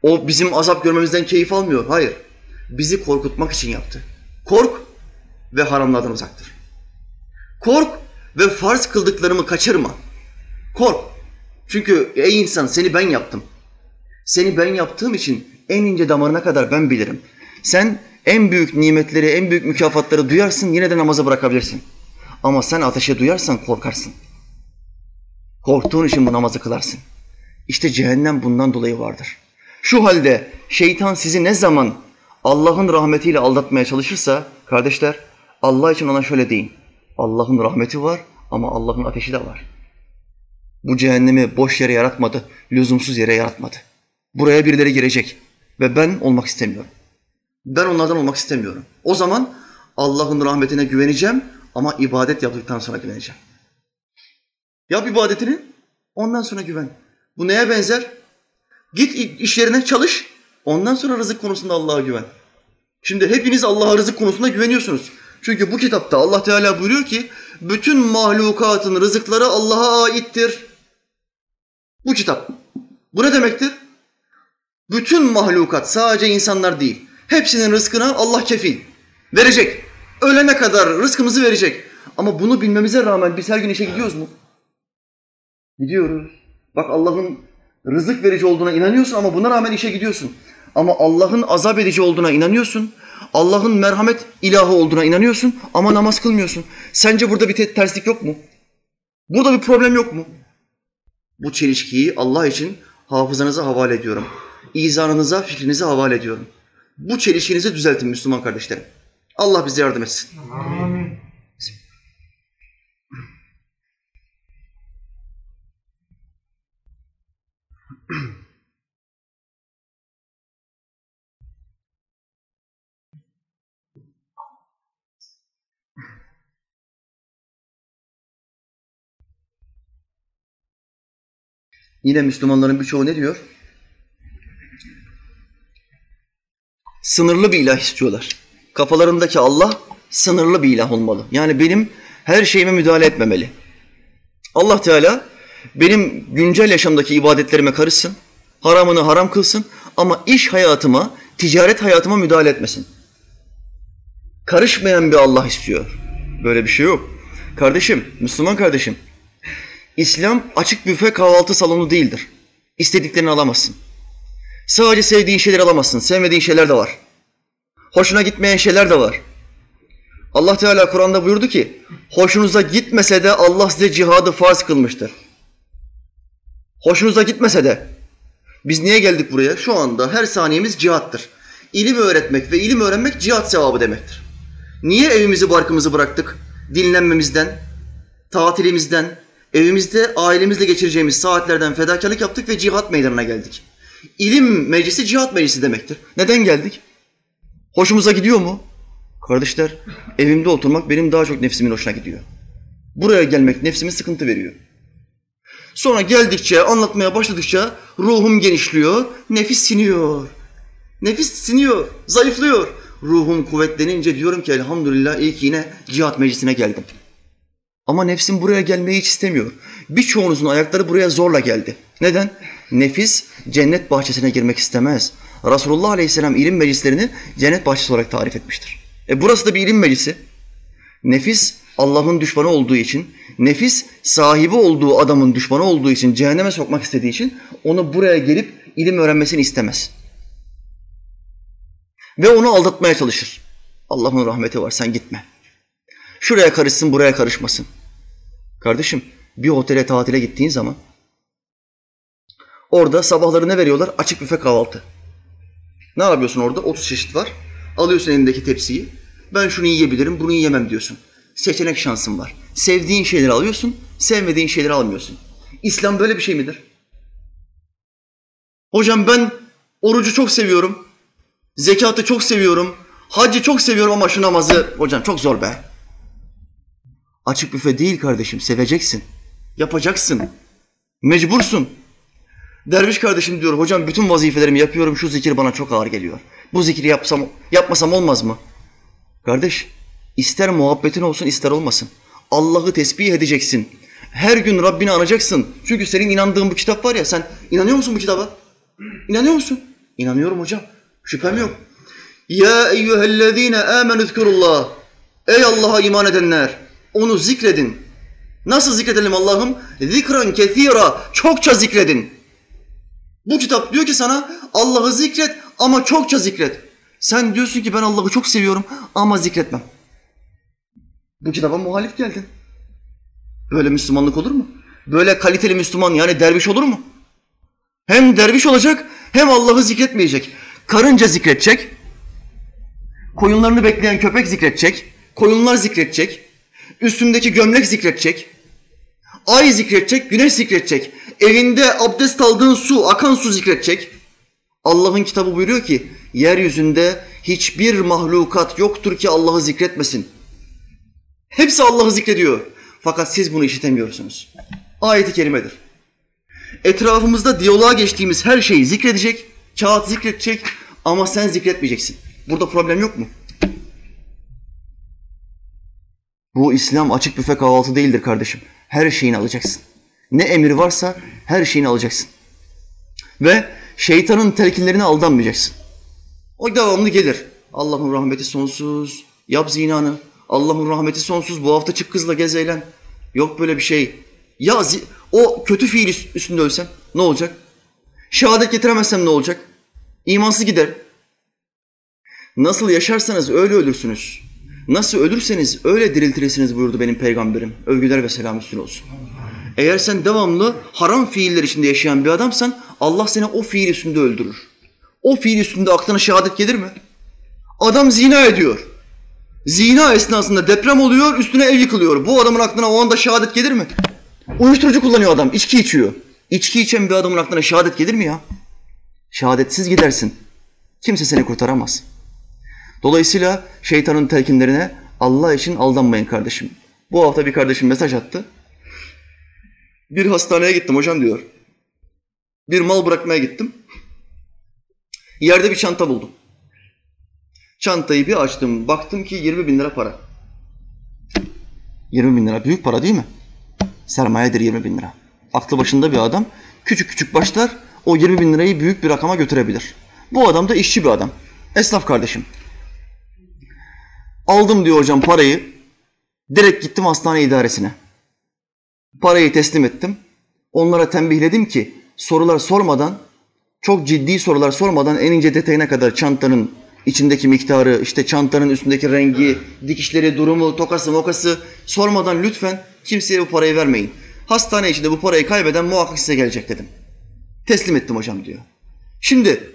O bizim azap görmemizden keyif almıyor. Hayır. Bizi korkutmak için yaptı. Kork ve haramlardan uzaktır. Kork ve farz kıldıklarımı kaçırma. Kork. Çünkü ey insan seni ben yaptım. Seni ben yaptığım için en ince damarına kadar ben bilirim. Sen en büyük nimetleri, en büyük mükafatları duyarsın yine de namazı bırakabilirsin. Ama sen ateşe duyarsan korkarsın. Korktuğun için bu namazı kılarsın. İşte cehennem bundan dolayı vardır. Şu halde şeytan sizi ne zaman Allah'ın rahmetiyle aldatmaya çalışırsa kardeşler Allah için ona şöyle deyin. Allah'ın rahmeti var ama Allah'ın ateşi de var. Bu cehennemi boş yere yaratmadı, lüzumsuz yere yaratmadı. Buraya birileri girecek ve ben olmak istemiyorum. Ben onlardan olmak istemiyorum. O zaman Allah'ın rahmetine güveneceğim ama ibadet yaptıktan sonra güveneceğim. Yap ibadetini, ondan sonra güven. Bu neye benzer? Git iş yerine çalış, ondan sonra rızık konusunda Allah'a güven. Şimdi hepiniz Allah'a rızık konusunda güveniyorsunuz. Çünkü bu kitapta Allah Teala buyuruyor ki bütün mahlukatın rızıkları Allah'a aittir. Bu kitap. Bu ne demektir? Bütün mahlukat sadece insanlar değil. Hepsinin rızkına Allah kefil. Verecek. Ölene kadar rızkımızı verecek. Ama bunu bilmemize rağmen biz her gün işe gidiyoruz mu? Gidiyoruz. Bak Allah'ın rızık verici olduğuna inanıyorsun ama buna rağmen işe gidiyorsun. Ama Allah'ın azap edici olduğuna inanıyorsun. Allah'ın merhamet ilahı olduğuna inanıyorsun ama namaz kılmıyorsun. Sence burada bir terslik yok mu? Burada bir problem yok mu? Bu çelişkiyi Allah için hafızanıza havale ediyorum. İzanınıza, fikrinize havale ediyorum. Bu çelişkinizi düzeltin Müslüman kardeşlerim. Allah bize yardım etsin. Amin. Yine Müslümanların birçoğu ne diyor? Sınırlı bir ilah istiyorlar. Kafalarındaki Allah sınırlı bir ilah olmalı. Yani benim her şeyime müdahale etmemeli. Allah Teala benim güncel yaşamdaki ibadetlerime karışsın, haramını haram kılsın ama iş hayatıma, ticaret hayatıma müdahale etmesin. Karışmayan bir Allah istiyor. Böyle bir şey yok. Kardeşim, Müslüman kardeşim, İslam açık büfe kahvaltı salonu değildir. İstediklerini alamazsın. Sadece sevdiğin şeyler alamazsın. Sevmediğin şeyler de var. Hoşuna gitmeyen şeyler de var. Allah Teala Kur'an'da buyurdu ki, hoşunuza gitmese de Allah size cihadı farz kılmıştır. Hoşunuza gitmese de. Biz niye geldik buraya? Şu anda her saniyemiz cihattır. İlim öğretmek ve ilim öğrenmek cihat sevabı demektir. Niye evimizi barkımızı bıraktık? Dinlenmemizden, tatilimizden, evimizde ailemizle geçireceğimiz saatlerden fedakarlık yaptık ve cihat meydanına geldik. İlim meclisi cihat meclisi demektir. Neden geldik? Hoşumuza gidiyor mu? Kardeşler, evimde oturmak benim daha çok nefsimin hoşuna gidiyor. Buraya gelmek nefsime sıkıntı veriyor. Sonra geldikçe, anlatmaya başladıkça ruhum genişliyor, nefis siniyor. Nefis siniyor, zayıflıyor. Ruhum kuvvetlenince diyorum ki elhamdülillah iyi ki yine cihat meclisine geldim. Ama nefsim buraya gelmeyi hiç istemiyor. Birçoğunuzun ayakları buraya zorla geldi. Neden? Nefis cennet bahçesine girmek istemez. Resulullah Aleyhisselam ilim meclislerini cennet bahçesi olarak tarif etmiştir. E burası da bir ilim meclisi. Nefis Allah'ın düşmanı olduğu için, nefis sahibi olduğu adamın düşmanı olduğu için, cehenneme sokmak istediği için onu buraya gelip ilim öğrenmesini istemez. Ve onu aldatmaya çalışır. Allah'ın rahmeti var sen gitme. Şuraya karışsın buraya karışmasın. Kardeşim bir otele tatile gittiğin zaman orada sabahları ne veriyorlar? Açık büfe kahvaltı. Ne yapıyorsun orada? 30 çeşit var. Alıyorsun elindeki tepsiyi. Ben şunu yiyebilirim, bunu yiyemem diyorsun. Seçenek şansın var. Sevdiğin şeyleri alıyorsun, sevmediğin şeyleri almıyorsun. İslam böyle bir şey midir? Hocam ben orucu çok seviyorum. Zekatı çok seviyorum. Hacı çok seviyorum ama şu namazı hocam çok zor be. Açık büfe değil kardeşim, seveceksin. Yapacaksın. Mecbursun. Derviş kardeşim diyor, hocam bütün vazifelerimi yapıyorum, şu zikir bana çok ağır geliyor. Bu zikri yapsam, yapmasam olmaz mı? Kardeş, ister muhabbetin olsun, ister olmasın. Allah'ı tesbih edeceksin. Her gün Rabbini anacaksın. Çünkü senin inandığın bu kitap var ya, sen inanıyor musun bu kitaba? İnanıyor musun? İnanıyorum hocam. Şüphem yok. Ya eyyühellezine amenü zkurullah. Ey Allah'a iman edenler, onu zikredin. Nasıl zikredelim Allah'ım? Zikran kethira, çokça zikredin. Bu kitap diyor ki sana Allah'ı zikret ama çokça zikret. Sen diyorsun ki ben Allah'ı çok seviyorum ama zikretmem. Bu kitaba muhalif geldin. Böyle Müslümanlık olur mu? Böyle kaliteli Müslüman yani derviş olur mu? Hem derviş olacak hem Allah'ı zikretmeyecek. Karınca zikredecek. Koyunlarını bekleyen köpek zikredecek. Koyunlar zikredecek. Üstündeki gömlek zikredecek. Ay zikredecek, güneş zikredecek. Evinde abdest aldığın su, akan su zikredecek. Allah'ın kitabı buyuruyor ki, yeryüzünde hiçbir mahlukat yoktur ki Allah'ı zikretmesin. Hepsi Allah'ı zikrediyor. Fakat siz bunu işitemiyorsunuz. Ayeti kerimedir. Etrafımızda diyaloğa geçtiğimiz her şeyi zikredecek, kağıt zikredecek ama sen zikretmeyeceksin. Burada problem yok mu? Bu İslam açık büfe kahvaltı değildir kardeşim. Her şeyini alacaksın. Ne emir varsa her şeyini alacaksın. Ve şeytanın telkinlerine aldanmayacaksın. O devamlı gelir. Allah'ın rahmeti sonsuz. Yap zinanı. Allah'ın rahmeti sonsuz. Bu hafta çık kızla gez eğlen. Yok böyle bir şey. Ya o kötü fiil üstünde ölsem ne olacak? Şehadet getiremezsem ne olacak? İmansız gider. Nasıl yaşarsanız öyle ölürsünüz. Nasıl ölürseniz öyle diriltirsiniz buyurdu benim peygamberim. Övgüler ve selam üstüne olsun. Eğer sen devamlı haram fiiller içinde yaşayan bir adamsan Allah seni o fiil üstünde öldürür. O fiil üstünde aklına şehadet gelir mi? Adam zina ediyor. Zina esnasında deprem oluyor, üstüne ev yıkılıyor. Bu adamın aklına o anda şehadet gelir mi? Uyuşturucu kullanıyor adam, içki içiyor. İçki içen bir adamın aklına şehadet gelir mi ya? Şehadetsiz gidersin. Kimse seni kurtaramaz. Dolayısıyla şeytanın telkinlerine Allah için aldanmayın kardeşim. Bu hafta bir kardeşim mesaj attı. Bir hastaneye gittim hocam diyor. Bir mal bırakmaya gittim. Yerde bir çanta buldum. Çantayı bir açtım, baktım ki 20 bin lira para. 20 bin lira büyük para değil mi? Sermayedir 20 bin lira. Aklı başında bir adam küçük küçük başlar o 20 bin lirayı büyük bir rakama götürebilir. Bu adam da işçi bir adam. Esnaf kardeşim. Aldım diyor hocam parayı. Direkt gittim hastane idaresine. Parayı teslim ettim. Onlara tembihledim ki sorular sormadan, çok ciddi sorular sormadan en ince detayına kadar çantanın içindeki miktarı, işte çantanın üstündeki rengi, dikişleri, durumu, tokası, mokası sormadan lütfen kimseye bu parayı vermeyin. Hastane içinde bu parayı kaybeden muhakkak size gelecek dedim. Teslim ettim hocam diyor. Şimdi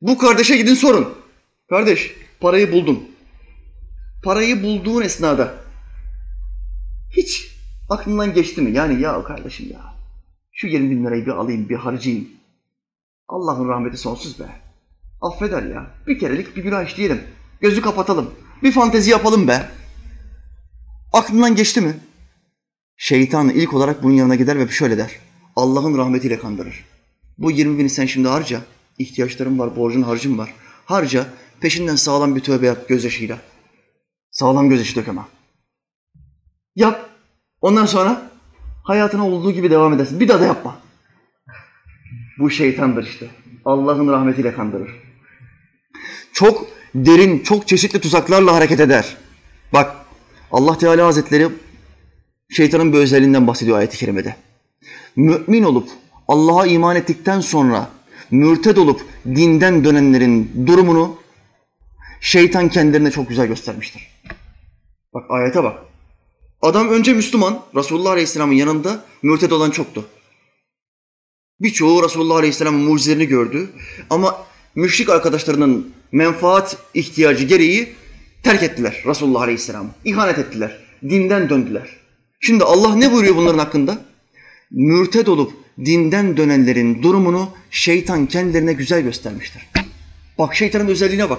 bu kardeşe gidin sorun. Kardeş parayı buldum. Parayı bulduğun esnada hiç aklından geçti mi? Yani ya kardeşim ya şu 20 bin lirayı bir alayım bir harcayayım. Allah'ın rahmeti sonsuz be. Affeder ya. Bir kerelik bir günah işleyelim. Gözü kapatalım. Bir fantezi yapalım be. Aklından geçti mi? Şeytan ilk olarak bunun yanına gider ve şöyle der. Allah'ın rahmetiyle kandırır. Bu 20 bini sen şimdi harca. İhtiyaçların var, borcun harcın var. Harca, peşinden sağlam bir tövbe yap gözyaşıyla. Sağlam gözyaşı dök ama. Yap. Ondan sonra hayatına olduğu gibi devam edersin. Bir daha da yapma. Bu şeytandır işte. Allah'ın rahmetiyle kandırır. Çok derin, çok çeşitli tuzaklarla hareket eder. Bak Allah Teala Hazretleri şeytanın bir özelliğinden bahsediyor ayet-i kerimede. Mümin olup Allah'a iman ettikten sonra mürted olup dinden dönenlerin durumunu şeytan kendilerine çok güzel göstermiştir. Bak ayete bak. Adam önce Müslüman, Resulullah Aleyhisselam'ın yanında mürted olan çoktu. Birçoğu Resulullah Aleyhisselam'ın mucizelerini gördü ama müşrik arkadaşlarının menfaat ihtiyacı gereği terk ettiler Resulullah Aleyhisselam'ı. İhanet ettiler. Dinden döndüler. Şimdi Allah ne buyuruyor bunların hakkında? Mürted olup dinden dönenlerin durumunu şeytan kendilerine güzel göstermiştir. Bak şeytanın özelliğine bak.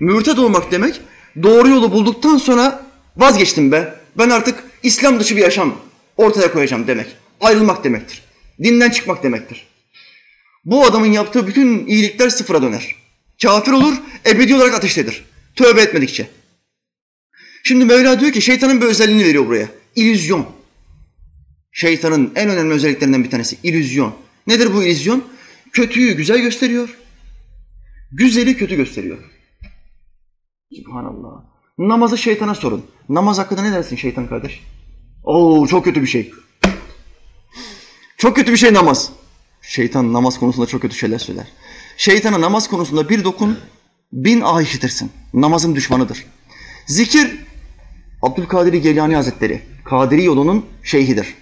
Mürted olmak demek doğru yolu bulduktan sonra vazgeçtim be. Ben artık İslam dışı bir yaşam ortaya koyacağım demek. Ayrılmak demektir. Dinden çıkmak demektir. Bu adamın yaptığı bütün iyilikler sıfıra döner. Kafir olur, ebedi olarak ateştedir. Tövbe etmedikçe. Şimdi Mevla diyor ki şeytanın bir özelliğini veriyor buraya. İllüzyon. Şeytanın en önemli özelliklerinden bir tanesi illüzyon. Nedir bu illüzyon? Kötüyü güzel gösteriyor. Güzeli kötü gösteriyor. Subhanallah. Namazı şeytana sorun. Namaz hakkında ne dersin şeytan kardeş? Oo çok kötü bir şey. Çok kötü bir şey namaz. Şeytan namaz konusunda çok kötü şeyler söyler. Şeytana namaz konusunda bir dokun, bin ah işitirsin. Namazın düşmanıdır. Zikir, Abdülkadir Geylani Hazretleri, Kadiri yolunun şeyhidir.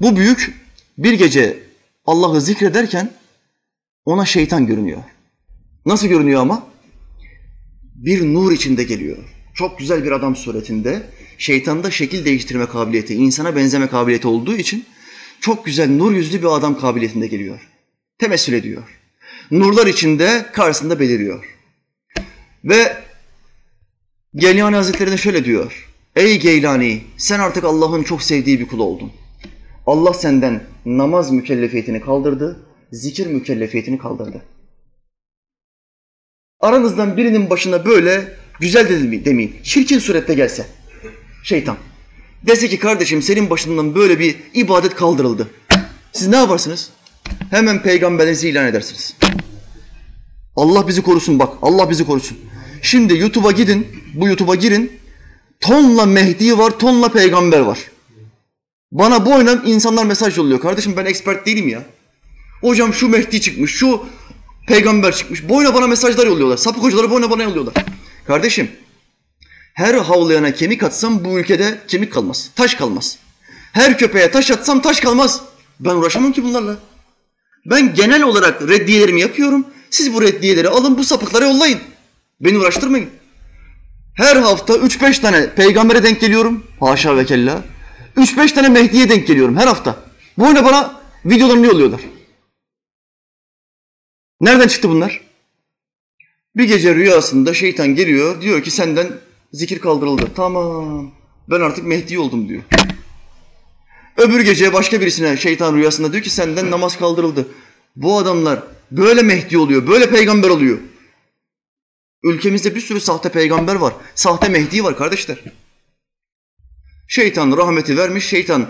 Bu büyük bir gece Allah'ı zikrederken ona şeytan görünüyor. Nasıl görünüyor ama? Bir nur içinde geliyor. Çok güzel bir adam suretinde. Şeytanda şekil değiştirme kabiliyeti, insana benzeme kabiliyeti olduğu için çok güzel nur yüzlü bir adam kabiliyetinde geliyor. Temessül ediyor. Nurlar içinde karşısında beliriyor. Ve Geylani Hazretleri de şöyle diyor. Ey Geylani sen artık Allah'ın çok sevdiği bir kul oldun. Allah senden namaz mükellefiyetini kaldırdı, zikir mükellefiyetini kaldırdı. Aranızdan birinin başına böyle güzel de demeyeyim, çirkin surette gelse şeytan. Dese ki kardeşim senin başından böyle bir ibadet kaldırıldı. Siz ne yaparsınız? Hemen peygamberinizi ilan edersiniz. Allah bizi korusun bak. Allah bizi korusun. Şimdi YouTube'a gidin. Bu YouTube'a girin. Tonla Mehdi var, tonla peygamber var. Bana bu oynan insanlar mesaj yolluyor. Kardeşim ben expert değilim ya. Hocam şu Mehdi çıkmış, şu peygamber çıkmış. Boyuna bana mesajlar yolluyorlar. Sapık hocaları boyuna bana yolluyorlar. Kardeşim her havlayana kemik atsam bu ülkede kemik kalmaz. Taş kalmaz. Her köpeğe taş atsam taş kalmaz. Ben uğraşamam ki bunlarla. Ben genel olarak reddiyelerimi yapıyorum. Siz bu reddiyeleri alın bu sapıklara yollayın. Beni uğraştırmayın. Her hafta 3-5 tane peygambere denk geliyorum. Haşa ve kella. 3-5 tane Mehdi'ye denk geliyorum her hafta. Bu oyuna bana videolarını yolluyorlar. Nereden çıktı bunlar? Bir gece rüyasında şeytan geliyor. Diyor ki senden zikir kaldırıldı. Tamam. Ben artık Mehdi oldum diyor. Öbür gece başka birisine şeytan rüyasında diyor ki senden namaz kaldırıldı. Bu adamlar böyle Mehdi oluyor, böyle peygamber oluyor. Ülkemizde bir sürü sahte peygamber var. Sahte Mehdi var kardeşler. Şeytan rahmeti vermiş, şeytan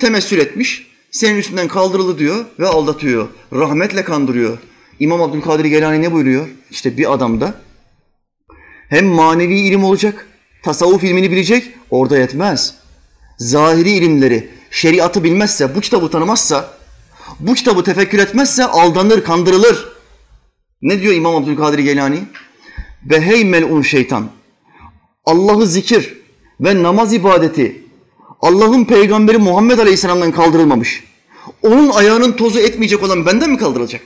temessül etmiş. Senin üstünden kaldırıldı diyor ve aldatıyor. Rahmetle kandırıyor. İmam Abdülkadir Geylani ne buyuruyor? İşte bir adamda hem manevi ilim olacak, tasavvuf ilmini bilecek, orada yetmez. Zahiri ilimleri, şeriatı bilmezse, bu kitabı tanımazsa, bu kitabı tefekkür etmezse aldanır, kandırılır. Ne diyor İmam Abdülkadir Geylani? Ve melun şeytan, Allah'ı zikir ve namaz ibadeti Allah'ın peygamberi Muhammed Aleyhisselam'dan kaldırılmamış. Onun ayağının tozu etmeyecek olan benden mi kaldırılacak?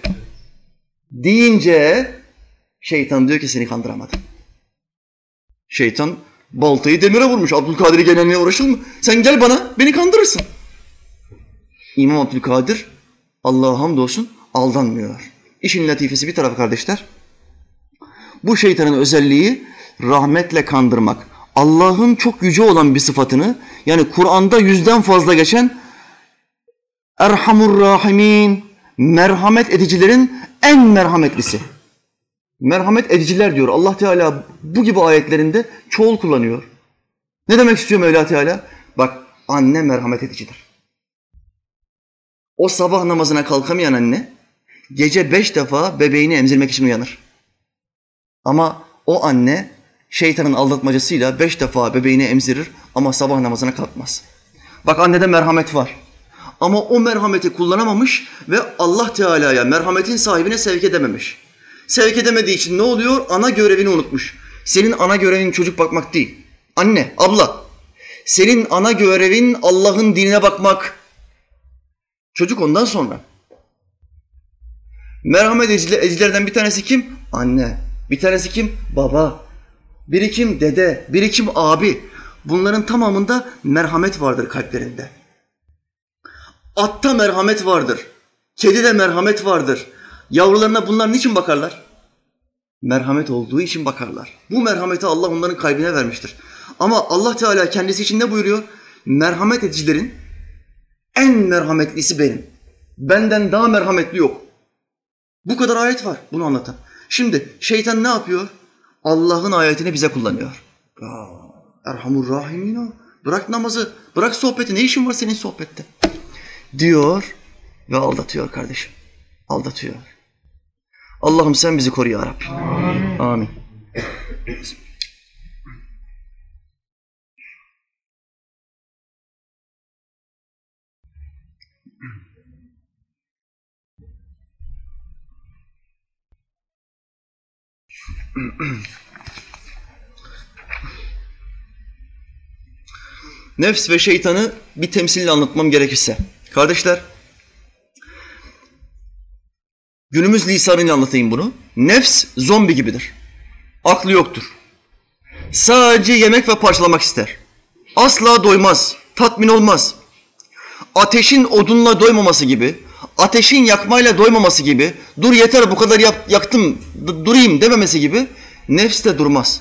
Deyince şeytan diyor ki seni kandıramadım. Şeytan baltayı demire vurmuş. Abdülkadir'i gelenliğe uğraşır mı? Sen gel bana, beni kandırırsın. İmam Abdülkadir Allah'a hamdolsun aldanmıyor. İşin latifesi bir taraf kardeşler. Bu şeytanın özelliği rahmetle kandırmak. Allah'ın çok yüce olan bir sıfatını yani Kur'an'da yüzden fazla geçen Erhamur Rahimin merhamet edicilerin en merhametlisi. Merhamet ediciler diyor. Allah Teala bu gibi ayetlerinde çoğul kullanıyor. Ne demek istiyor Mevla Teala? Bak anne merhamet edicidir. O sabah namazına kalkamayan anne gece beş defa bebeğini emzirmek için uyanır. Ama o anne şeytanın aldatmacasıyla beş defa bebeğini emzirir ama sabah namazına kalkmaz. Bak annede merhamet var. Ama o merhameti kullanamamış ve Allah Teala'ya merhametin sahibine sevk edememiş. Sevk edemediği için ne oluyor? Ana görevini unutmuş. Senin ana görevin çocuk bakmak değil. Anne, abla. Senin ana görevin Allah'ın dinine bakmak. Çocuk ondan sonra. Merhamet edicilerden bir tanesi kim? Anne. Bir tanesi kim? Baba. Biri kim? Dede. Biri kim? Abi. Bunların tamamında merhamet vardır kalplerinde. Atta merhamet vardır. Kedide merhamet vardır. Yavrularına bunlar niçin bakarlar? Merhamet olduğu için bakarlar. Bu merhameti Allah onların kalbine vermiştir. Ama Allah Teala kendisi için ne buyuruyor? Merhamet edicilerin en merhametlisi benim. Benden daha merhametli yok. Bu kadar ayet var bunu anlatan. Şimdi şeytan ne yapıyor? Allah'ın ayetini bize kullanıyor. Erhamur Rahimin o. Bırak namazı, bırak sohbeti. Ne işin var senin sohbette? Diyor ve aldatıyor kardeşim. Aldatıyor. Allah'ım sen bizi koru ya Rabbi. Amin. Amin. Nefs ve şeytanı bir temsille anlatmam gerekirse. Kardeşler, günümüz lisanıyla anlatayım bunu. Nefs zombi gibidir. Aklı yoktur. Sadece yemek ve parçalamak ister. Asla doymaz, tatmin olmaz. Ateşin odunla doymaması gibi, ateşin yakmayla doymaması gibi, dur yeter bu kadar yap, yaktım, durayım dememesi gibi nefs de durmaz.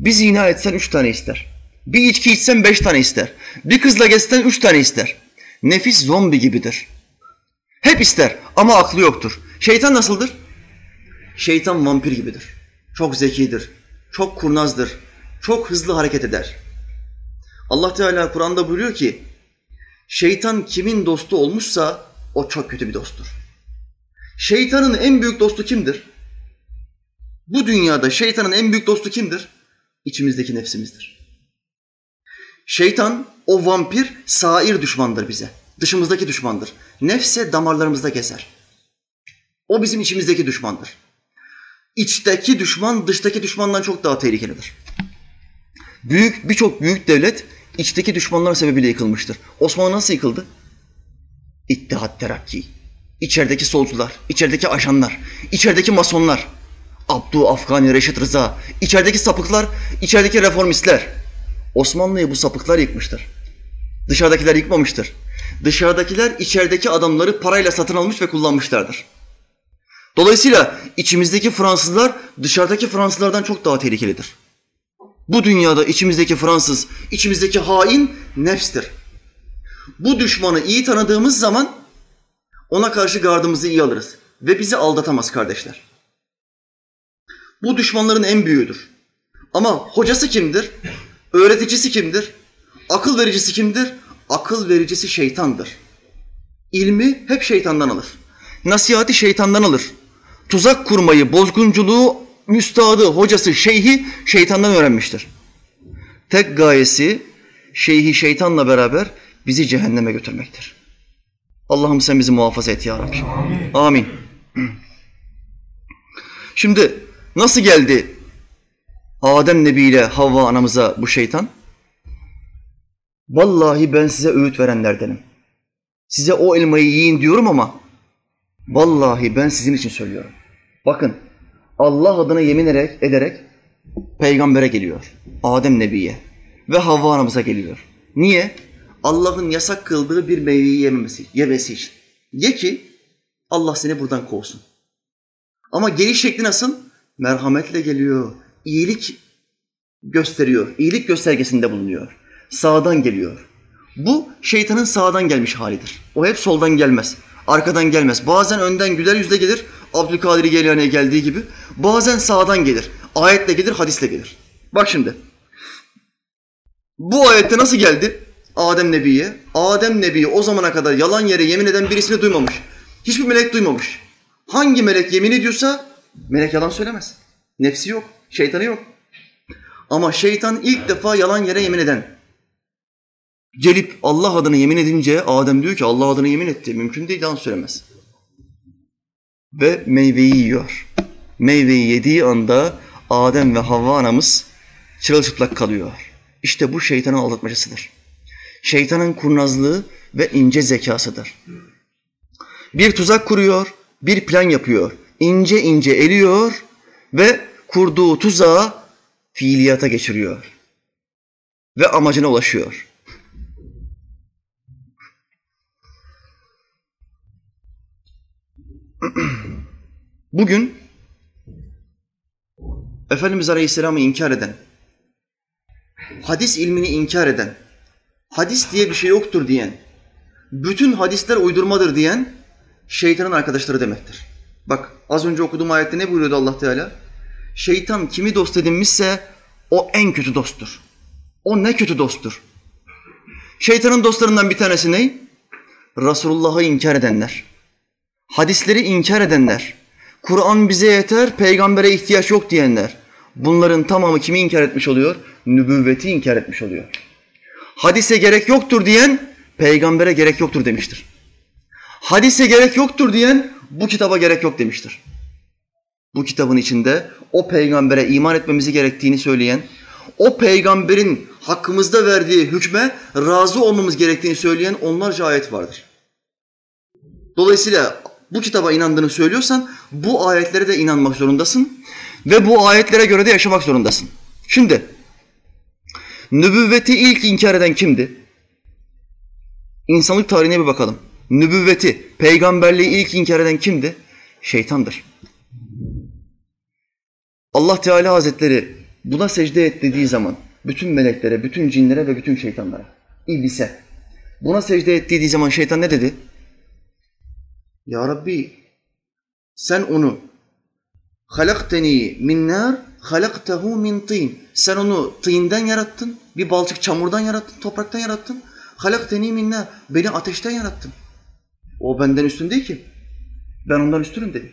Bir zina etsen üç tane ister. Bir içki içsen beş tane ister. Bir kızla gezsen üç tane ister. Nefis zombi gibidir. Hep ister ama aklı yoktur. Şeytan nasıldır? Şeytan vampir gibidir. Çok zekidir. Çok kurnazdır. Çok hızlı hareket eder. Allah Teala Kur'an'da buyuruyor ki şeytan kimin dostu olmuşsa o çok kötü bir dosttur. Şeytanın en büyük dostu kimdir? Bu dünyada şeytanın en büyük dostu kimdir? İçimizdeki nefsimizdir. Şeytan, o vampir sair düşmandır bize. Dışımızdaki düşmandır. Nefse damarlarımızda gezer. O bizim içimizdeki düşmandır. İçteki düşman dıştaki düşmandan çok daha tehlikelidir. Büyük birçok büyük devlet içteki düşmanlar sebebiyle yıkılmıştır. Osmanlı nasıl yıkıldı? İttihat Terakki. İçerideki solcular, içerideki ajanlar, içerideki masonlar, Abdu Afgani, Reşit Rıza, içerideki sapıklar, içerideki reformistler. Osmanlı'yı bu sapıklar yıkmıştır. Dışarıdakiler yıkmamıştır. Dışarıdakiler içerideki adamları parayla satın almış ve kullanmışlardır. Dolayısıyla içimizdeki Fransızlar dışarıdaki Fransızlardan çok daha tehlikelidir. Bu dünyada içimizdeki Fransız, içimizdeki hain nefstir. Bu düşmanı iyi tanıdığımız zaman ona karşı gardımızı iyi alırız ve bizi aldatamaz kardeşler. Bu düşmanların en büyüğüdür. Ama hocası kimdir? Öğreticisi kimdir? Akıl vericisi kimdir? Akıl vericisi şeytandır. İlmi hep şeytandan alır. Nasihati şeytandan alır. Tuzak kurmayı, bozgunculuğu müstahadı, hocası, şeyhi şeytandan öğrenmiştir. Tek gayesi şeyhi şeytanla beraber bizi cehenneme götürmektir. Allah'ım sen bizi muhafaza et ya Rabbi. Amin. Şimdi nasıl geldi Adem Nebi ile Havva anamıza bu şeytan? Vallahi ben size öğüt verenlerdenim. Size o elmayı yiyin diyorum ama vallahi ben sizin için söylüyorum. Bakın Allah adına yemin ederek, ederek peygambere geliyor. Adem Nebi'ye ve Havva anamıza geliyor. Niye? Allah'ın yasak kıldığı bir meyveyi yememesi, yemesi için. Ye ki Allah seni buradan kovsun. Ama geliş şekli nasıl? Merhametle geliyor. İyilik gösteriyor. İyilik göstergesinde bulunuyor. Sağdan geliyor. Bu şeytanın sağdan gelmiş halidir. O hep soldan gelmez. Arkadan gelmez. Bazen önden güler yüzle gelir. Abdülkadir Geylani'ye geldiği gibi. Bazen sağdan gelir. Ayetle gelir, hadisle gelir. Bak şimdi. Bu ayette nasıl geldi? Adem Nebi'ye. Adem Nebi o zamana kadar yalan yere yemin eden birisini duymamış. Hiçbir melek duymamış. Hangi melek yemin ediyorsa melek yalan söylemez. Nefsi yok, şeytanı yok. Ama şeytan ilk defa yalan yere yemin eden. Gelip Allah adına yemin edince Adem diyor ki Allah adına yemin etti. Mümkün değil yalan söylemez. Ve meyveyi yiyor. Meyveyi yediği anda Adem ve Havva anamız çırılçıplak kalıyor. İşte bu şeytanın aldatmacasıdır. Şeytanın kurnazlığı ve ince zekasıdır. Bir tuzak kuruyor, bir plan yapıyor. İnce ince eliyor ve kurduğu tuzağı fiiliyata geçiriyor. Ve amacına ulaşıyor. Bugün Efendimiz Aleyhisselam'ı inkar eden, hadis ilmini inkar eden, hadis diye bir şey yoktur diyen, bütün hadisler uydurmadır diyen şeytanın arkadaşları demektir. Bak az önce okuduğum ayette ne buyuruyordu Allah Teala? Şeytan kimi dost edinmişse o en kötü dosttur. O ne kötü dosttur. Şeytanın dostlarından bir tanesi ne? Resulullah'ı inkar edenler. Hadisleri inkar edenler. Kur'an bize yeter, peygambere ihtiyaç yok diyenler. Bunların tamamı kimi inkar etmiş oluyor? Nübüvveti inkar etmiş oluyor. Hadise gerek yoktur diyen, peygambere gerek yoktur demiştir. Hadise gerek yoktur diyen, bu kitaba gerek yok demiştir. Bu kitabın içinde o peygambere iman etmemizi gerektiğini söyleyen, o peygamberin hakkımızda verdiği hükme razı olmamız gerektiğini söyleyen onlarca ayet vardır. Dolayısıyla bu kitaba inandığını söylüyorsan bu ayetlere de inanmak zorundasın ve bu ayetlere göre de yaşamak zorundasın. Şimdi nübüvveti ilk inkar eden kimdi? İnsanlık tarihine bir bakalım. Nübüvveti, peygamberliği ilk inkar eden kimdi? Şeytandır. Allah Teala Hazretleri buna secde et dediği zaman bütün meleklere, bütün cinlere ve bütün şeytanlara, iblise buna secde et dediği zaman şeytan ne dedi? Ya Rabbi sen onu halakteni min nar halaktehu min tin. Sen onu tînden yarattın, bir balçık çamurdan yarattın, topraktan yarattın. Halakteni min nar. Beni ateşten yarattın. O benden üstün değil ki. Ben ondan üstünüm dedi.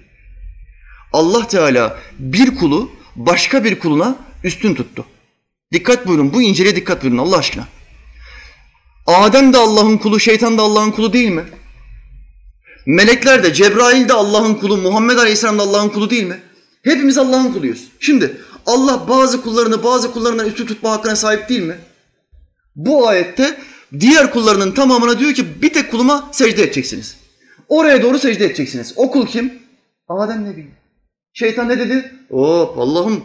Allah Teala bir kulu başka bir kuluna üstün tuttu. Dikkat buyurun, bu inceliğe dikkat buyurun Allah aşkına. Adem de Allah'ın kulu, şeytan da Allah'ın kulu değil mi? Melekler de, Cebrail de Allah'ın kulu, Muhammed Aleyhisselam da Allah'ın kulu değil mi? Hepimiz Allah'ın kuluyuz. Şimdi Allah bazı kullarını bazı kullarından üstün tutma hakkına sahip değil mi? Bu ayette diğer kullarının tamamına diyor ki bir tek kuluma secde edeceksiniz. Oraya doğru secde edeceksiniz. O kul kim? Adem Nebi. Şeytan ne dedi? Oo Allah'ım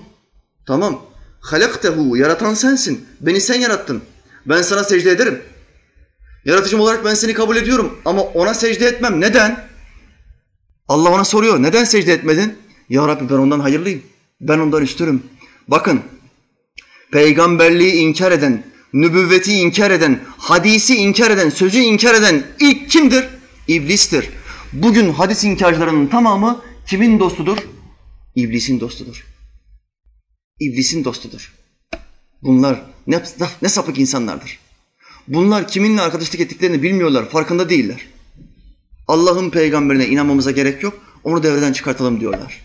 tamam. Halaktehu yaratan sensin. Beni sen yarattın. Ben sana secde ederim. Yaratıcım olarak ben seni kabul ediyorum ama ona secde etmem. Neden? Allah ona soruyor. Neden secde etmedin? Ya Rabbi ben ondan hayırlıyım. Ben ondan üstürüm. Bakın peygamberliği inkar eden, nübüvveti inkar eden, hadisi inkar eden, sözü inkar eden ilk kimdir? İblistir. Bugün hadis inkarcılarının tamamı kimin dostudur? İblisin dostudur. İblisin dostudur. Bunlar ne, ne sapık insanlardır. Bunlar kiminle arkadaşlık ettiklerini bilmiyorlar, farkında değiller. Allah'ın peygamberine inanmamıza gerek yok, onu devreden çıkartalım diyorlar.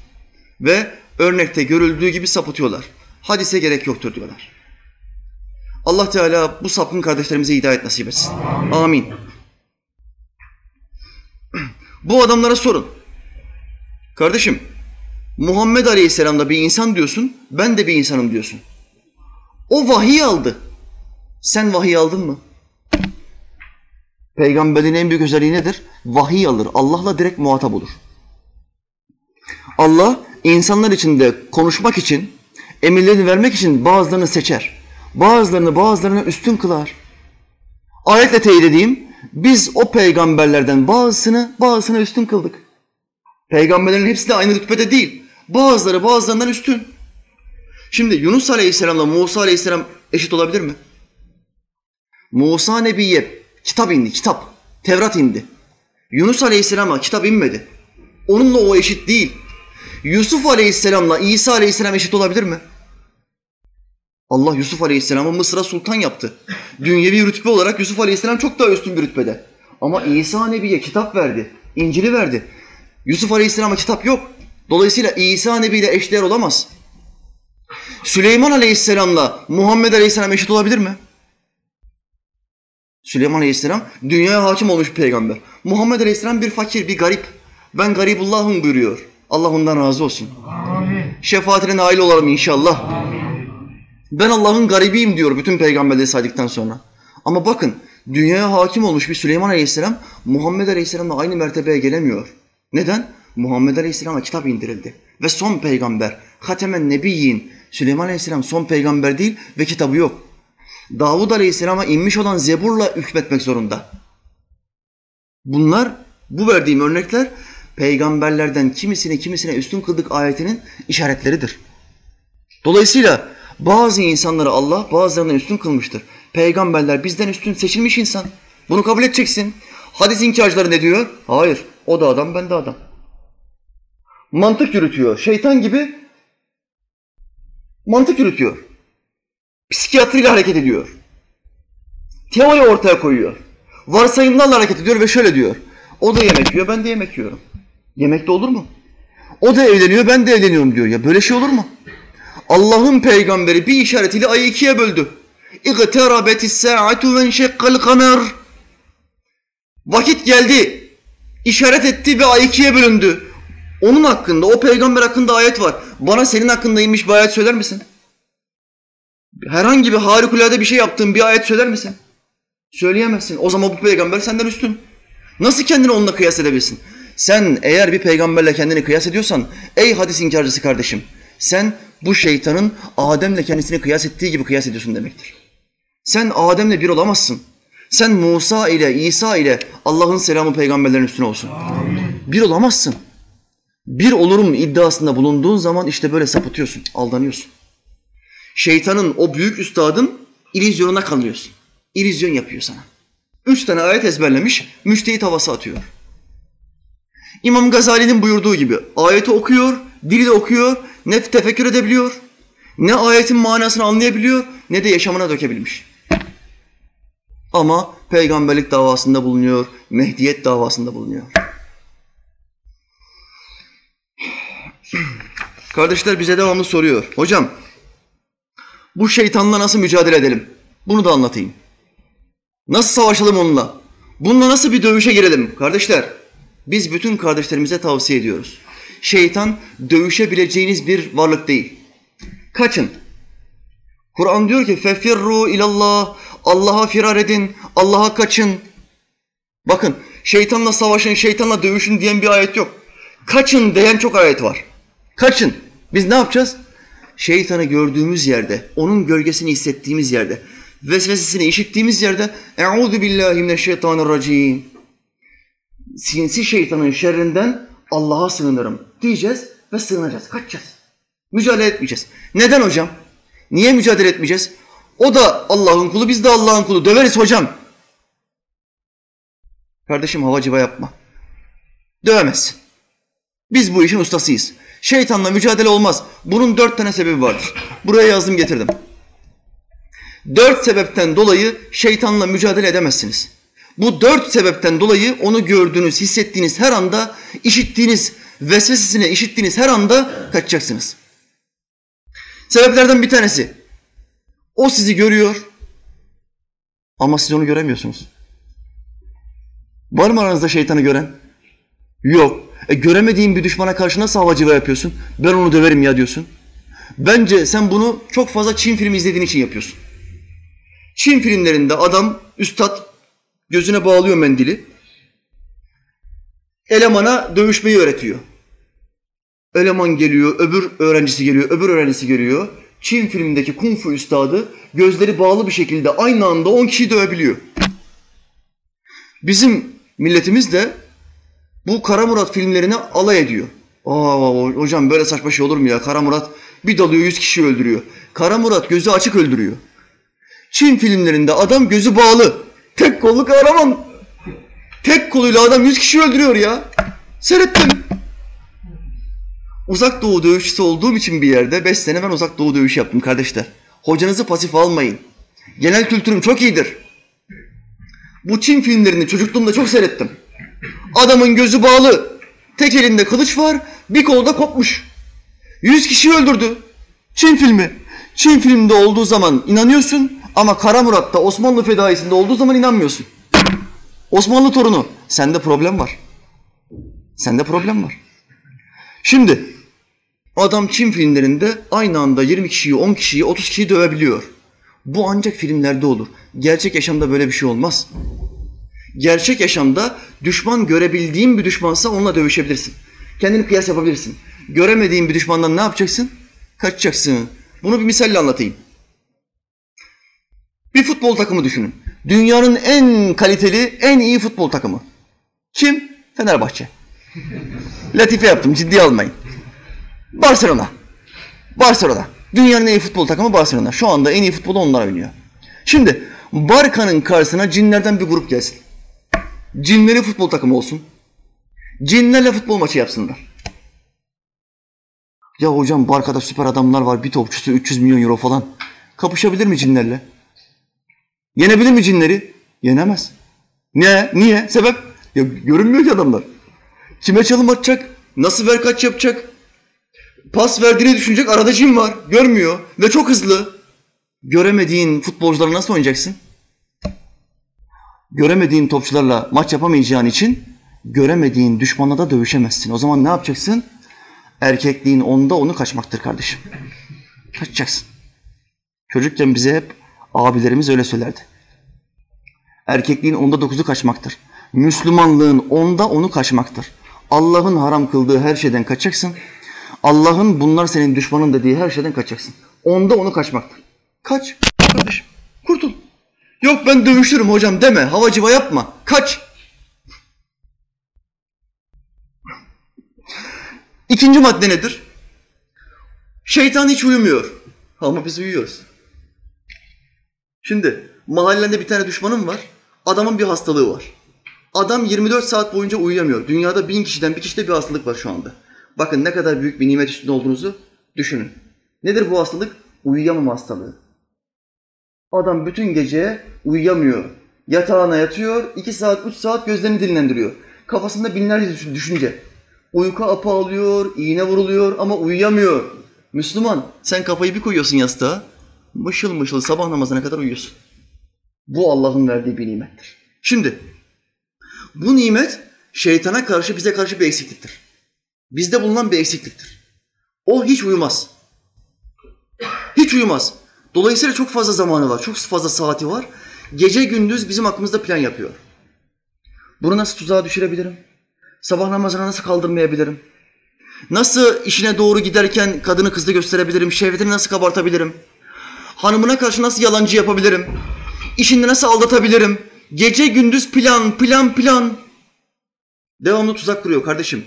Ve örnekte görüldüğü gibi sapıtıyorlar. Hadise gerek yoktur diyorlar. Allah Teala bu sapkın kardeşlerimize hidayet nasip etsin. Amin. Bu adamlara sorun. Kardeşim, Muhammed Aleyhisselam da bir insan diyorsun, ben de bir insanım diyorsun. O vahiy aldı. Sen vahiy aldın mı? Peygamberin en büyük özelliği nedir? Vahiy alır. Allah'la direkt muhatap olur. Allah insanlar içinde konuşmak için, emirlerini vermek için bazılarını seçer. Bazılarını bazılarına üstün kılar. Ayetle teyit edeyim. Biz o peygamberlerden bazısını bazısına üstün kıldık. Peygamberlerin hepsi de aynı rütbede değil. Bazıları bazılarından üstün. Şimdi Yunus Aleyhisselam'la Musa Aleyhisselam eşit olabilir mi? Musa Nebi'ye kitap indi, kitap. Tevrat indi. Yunus Aleyhisselam'a kitap inmedi. Onunla o eşit değil. Yusuf Aleyhisselam'la İsa Aleyhisselam eşit olabilir mi? Allah Yusuf Aleyhisselam'ı Mısır'a sultan yaptı. Dünyevi rütbe olarak Yusuf Aleyhisselam çok daha üstün bir rütbede. Ama İsa Nebi'ye kitap verdi. İncil'i verdi. Yusuf Aleyhisselam'a kitap yok. Dolayısıyla İsa Nebi ile eşdeğer olamaz. Süleyman Aleyhisselam'la Muhammed Aleyhisselam eşit olabilir mi? Süleyman Aleyhisselam dünyaya hakim olmuş bir peygamber. Muhammed Aleyhisselam bir fakir, bir garip. Ben garibullahım buyuruyor. Allah ondan razı olsun. Amin. Şefaatine nail olalım inşallah. Amin. Ben Allah'ın garibiyim diyor bütün peygamberleri saydıktan sonra. Ama bakın dünyaya hakim olmuş bir Süleyman Aleyhisselam Muhammed Aleyhisselam'la aynı mertebeye gelemiyor. Neden? Muhammed Aleyhisselam'a kitap indirildi. Ve son peygamber, Hatemen Nebiyyin, Süleyman Aleyhisselam son peygamber değil ve kitabı yok. Davud Aleyhisselam'a inmiş olan Zebur'la hükmetmek zorunda. Bunlar, bu verdiğim örnekler peygamberlerden kimisine kimisine üstün kıldık ayetinin işaretleridir. Dolayısıyla bazı insanları Allah bazılarından üstün kılmıştır. Peygamberler bizden üstün seçilmiş insan. Bunu kabul edeceksin. Hadis inkarcıları ne diyor? Hayır. O da adam, ben de adam. Mantık yürütüyor. Şeytan gibi mantık yürütüyor Psikiyatriyle hareket ediyor. Teori ortaya koyuyor. Varsayımlarla hareket ediyor ve şöyle diyor. O da yemek yiyor, ben de yemek yiyorum. Yemek de olur mu? O da evleniyor, ben de evleniyorum diyor. Ya böyle şey olur mu? Allah'ın peygamberi bir işaretiyle ayı ikiye böldü. اِغْتَرَبَتِ السَّاعَةُ وَنْشَقَّ الْقَمَرِ Vakit geldi. İşaret etti ve ay ikiye bölündü. Onun hakkında, o peygamber hakkında ayet var. Bana senin hakkında inmiş bir ayet söyler misin? Herhangi bir harikulade bir şey yaptığın bir ayet söyler misin? Söyleyemezsin. O zaman bu peygamber senden üstün. Nasıl kendini onunla kıyas edebilirsin? Sen eğer bir peygamberle kendini kıyas ediyorsan, ey hadis inkarcısı kardeşim, sen bu şeytanın Adem'le kendisini kıyas ettiği gibi kıyas ediyorsun demektir. Sen Adem'le bir olamazsın. Sen Musa ile İsa ile Allah'ın selamı peygamberlerin üstüne olsun. Amin. Bir olamazsın. Bir olurum iddiasında bulunduğun zaman işte böyle sapıtıyorsun, aldanıyorsun. Şeytanın o büyük üstadın ilizyonuna kalıyorsun. İllüzyon yapıyor sana. Üç tane ayet ezberlemiş, müştehit havası atıyor. İmam Gazali'nin buyurduğu gibi ayeti okuyor, dili de okuyor, ne tefekkür edebiliyor, ne ayetin manasını anlayabiliyor, ne de yaşamına dökebilmiş. Ama peygamberlik davasında bulunuyor, mehdiyet davasında bulunuyor. Kardeşler bize devamlı soruyor. Hocam bu şeytanla nasıl mücadele edelim? Bunu da anlatayım. Nasıl savaşalım onunla? Bununla nasıl bir dövüşe girelim? Kardeşler biz bütün kardeşlerimize tavsiye ediyoruz. Şeytan dövüşebileceğiniz bir varlık değil. Kaçın. Kur'an diyor ki fefirru ilallah Allah'a firar edin, Allah'a kaçın. Bakın şeytanla savaşın, şeytanla dövüşün diyen bir ayet yok. Kaçın diyen çok ayet var. Kaçın. Biz ne yapacağız? Şeytanı gördüğümüz yerde, onun gölgesini hissettiğimiz yerde, vesvesesini işittiğimiz yerde Euzu billahi mineşşeytanirracim. Sinsi şeytanın şerrinden Allah'a sığınırım diyeceğiz ve sığınacağız. Kaçacağız. Mücadele etmeyeceğiz. Neden hocam? Niye mücadele etmeyeceğiz? O da Allah'ın kulu, biz de Allah'ın kulu. Döveriz hocam. Kardeşim havacıva yapma. Dövemezsin. Biz bu işin ustasıyız. Şeytanla mücadele olmaz. Bunun dört tane sebebi vardır. Buraya yazdım getirdim. Dört sebepten dolayı şeytanla mücadele edemezsiniz. Bu dört sebepten dolayı onu gördüğünüz, hissettiğiniz her anda, işittiğiniz vesvesesine işittiğiniz her anda kaçacaksınız. Sebeplerden bir tanesi. O sizi görüyor ama siz onu göremiyorsunuz. Var mı aranızda şeytanı gören? Yok. E göremediğin bir düşmana karşı nasıl havacılığa yapıyorsun? Ben onu döverim ya diyorsun. Bence sen bunu çok fazla Çin filmi izlediğin için yapıyorsun. Çin filmlerinde adam, üstad gözüne bağlıyor mendili. Elemana dövüşmeyi öğretiyor. Eleman geliyor, öbür öğrencisi geliyor, öbür öğrencisi geliyor. Çin filmindeki kung fu üstadı gözleri bağlı bir şekilde aynı anda 10 kişiyi dövebiliyor. Bizim milletimiz de bu Kara Murat filmlerine alay ediyor. Aa hocam böyle saçma şey olur mu ya? Kara Murat bir dalıyor 100 kişi öldürüyor. Kara Murat gözü açık öldürüyor. Çin filmlerinde adam gözü bağlı. Tek kollu kahraman. Tek koluyla adam 100 kişi öldürüyor ya. Seyrettim. Uzak doğu dövüşçüsü olduğum için bir yerde 5 sene ben uzak doğu dövüşü yaptım kardeşler. Hocanızı pasif almayın. Genel kültürüm çok iyidir. Bu Çin filmlerini çocukluğumda çok seyrettim. Adamın gözü bağlı. Tek elinde kılıç var, bir kolda kopmuş. Yüz kişi öldürdü. Çin filmi. Çin filminde olduğu zaman inanıyorsun ama Kara Murat'ta Osmanlı fedaisinde olduğu zaman inanmıyorsun. Osmanlı torunu. Sende problem var. Sende problem var. Şimdi adam Çin filmlerinde aynı anda 20 kişiyi, 10 kişiyi, 30 kişiyi dövebiliyor. Bu ancak filmlerde olur. Gerçek yaşamda böyle bir şey olmaz. Gerçek yaşamda düşman görebildiğin bir düşmansa onunla dövüşebilirsin. Kendini kıyas yapabilirsin. Göremediğin bir düşmandan ne yapacaksın? Kaçacaksın. Bunu bir misalle anlatayım. Bir futbol takımı düşünün. Dünyanın en kaliteli, en iyi futbol takımı. Kim? Fenerbahçe. Latife yaptım, ciddiye almayın. Barcelona. Barcelona. Dünyanın en iyi futbol takımı Barcelona. Şu anda en iyi futbolu onlar oynuyor. Şimdi Barka'nın karşısına cinlerden bir grup gelsin. Cinleri futbol takımı olsun. Cinlerle futbol maçı yapsınlar. Ya hocam Barka'da süper adamlar var. Bir topçusu 300 milyon euro falan. Kapışabilir mi cinlerle? Yenebilir mi cinleri? Yenemez. Ne? Niye? Sebep? Ya görünmüyor ki adamlar. Kime çalım atacak? Nasıl ver kaç yapacak? Pas verdiğini düşünecek arada cin var. Görmüyor ve çok hızlı. Göremediğin futbolcularla nasıl oynayacaksın? Göremediğin topçularla maç yapamayacağın için göremediğin düşmanla da dövüşemezsin. O zaman ne yapacaksın? Erkekliğin onda onu kaçmaktır kardeşim. Kaçacaksın. Çocukken bize hep abilerimiz öyle söylerdi. Erkekliğin onda dokuzu kaçmaktır. Müslümanlığın onda onu kaçmaktır. Allah'ın haram kıldığı her şeyden kaçacaksın. Allah'ın bunlar senin düşmanın dediği her şeyden kaçacaksın. Onda onu kaçmaktır. Kaç kardeşim. Kurtul. Yok ben dövüşürüm hocam deme. Havacıva yapma. Kaç. İkinci madde nedir? Şeytan hiç uyumuyor. Ama biz uyuyoruz. Şimdi mahallende bir tane düşmanım var. Adamın bir hastalığı var. Adam 24 saat boyunca uyuyamıyor. Dünyada bin kişiden bir kişide bir hastalık var şu anda. Bakın ne kadar büyük bir nimet üstünde olduğunuzu düşünün. Nedir bu hastalık? Uyuyamama hastalığı. Adam bütün gece uyuyamıyor. Yatağına yatıyor, iki saat, üç saat gözlerini dinlendiriyor. Kafasında binlerce düşünce. Uyku apı alıyor, iğne vuruluyor ama uyuyamıyor. Müslüman, sen kafayı bir koyuyorsun yastığa, mışıl mışıl sabah namazına kadar uyuyorsun. Bu Allah'ın verdiği bir nimettir. Şimdi, bu nimet şeytana karşı, bize karşı bir eksikliktir. Bizde bulunan bir eksikliktir. O hiç uyumaz. Hiç uyumaz. Dolayısıyla çok fazla zamanı var, çok fazla saati var. Gece gündüz bizim aklımızda plan yapıyor. Bunu nasıl tuzağa düşürebilirim? Sabah namazına nasıl kaldırmayabilirim? Nasıl işine doğru giderken kadını kızdı gösterebilirim? Şehvetini nasıl kabartabilirim? Hanımına karşı nasıl yalancı yapabilirim? İşinde nasıl aldatabilirim? Gece gündüz plan, plan, plan. Devamlı tuzak kuruyor kardeşim.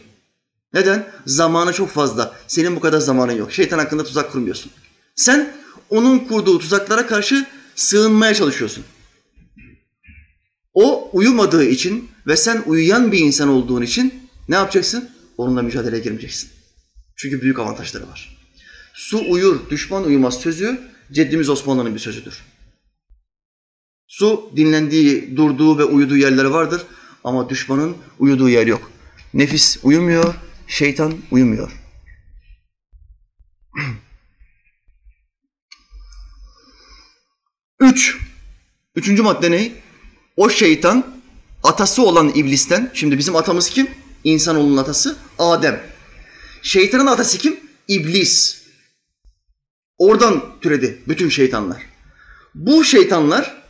Neden? Zamanı çok fazla. Senin bu kadar zamanın yok. Şeytan hakkında tuzak kurmuyorsun. Sen onun kurduğu tuzaklara karşı sığınmaya çalışıyorsun. O uyumadığı için ve sen uyuyan bir insan olduğun için ne yapacaksın? Onunla mücadeleye girmeyeceksin. Çünkü büyük avantajları var. Su uyur, düşman uyumaz sözü ceddimiz Osmanlı'nın bir sözüdür. Su dinlendiği, durduğu ve uyuduğu yerleri vardır ama düşmanın uyuduğu yer yok. Nefis uyumuyor, şeytan uyumuyor. Üç, üçüncü madde ne? O şeytan atası olan iblisten, şimdi bizim atamız kim? İnsanoğlunun atası Adem. Şeytanın atası kim? İblis. Oradan türedi bütün şeytanlar. Bu şeytanlar,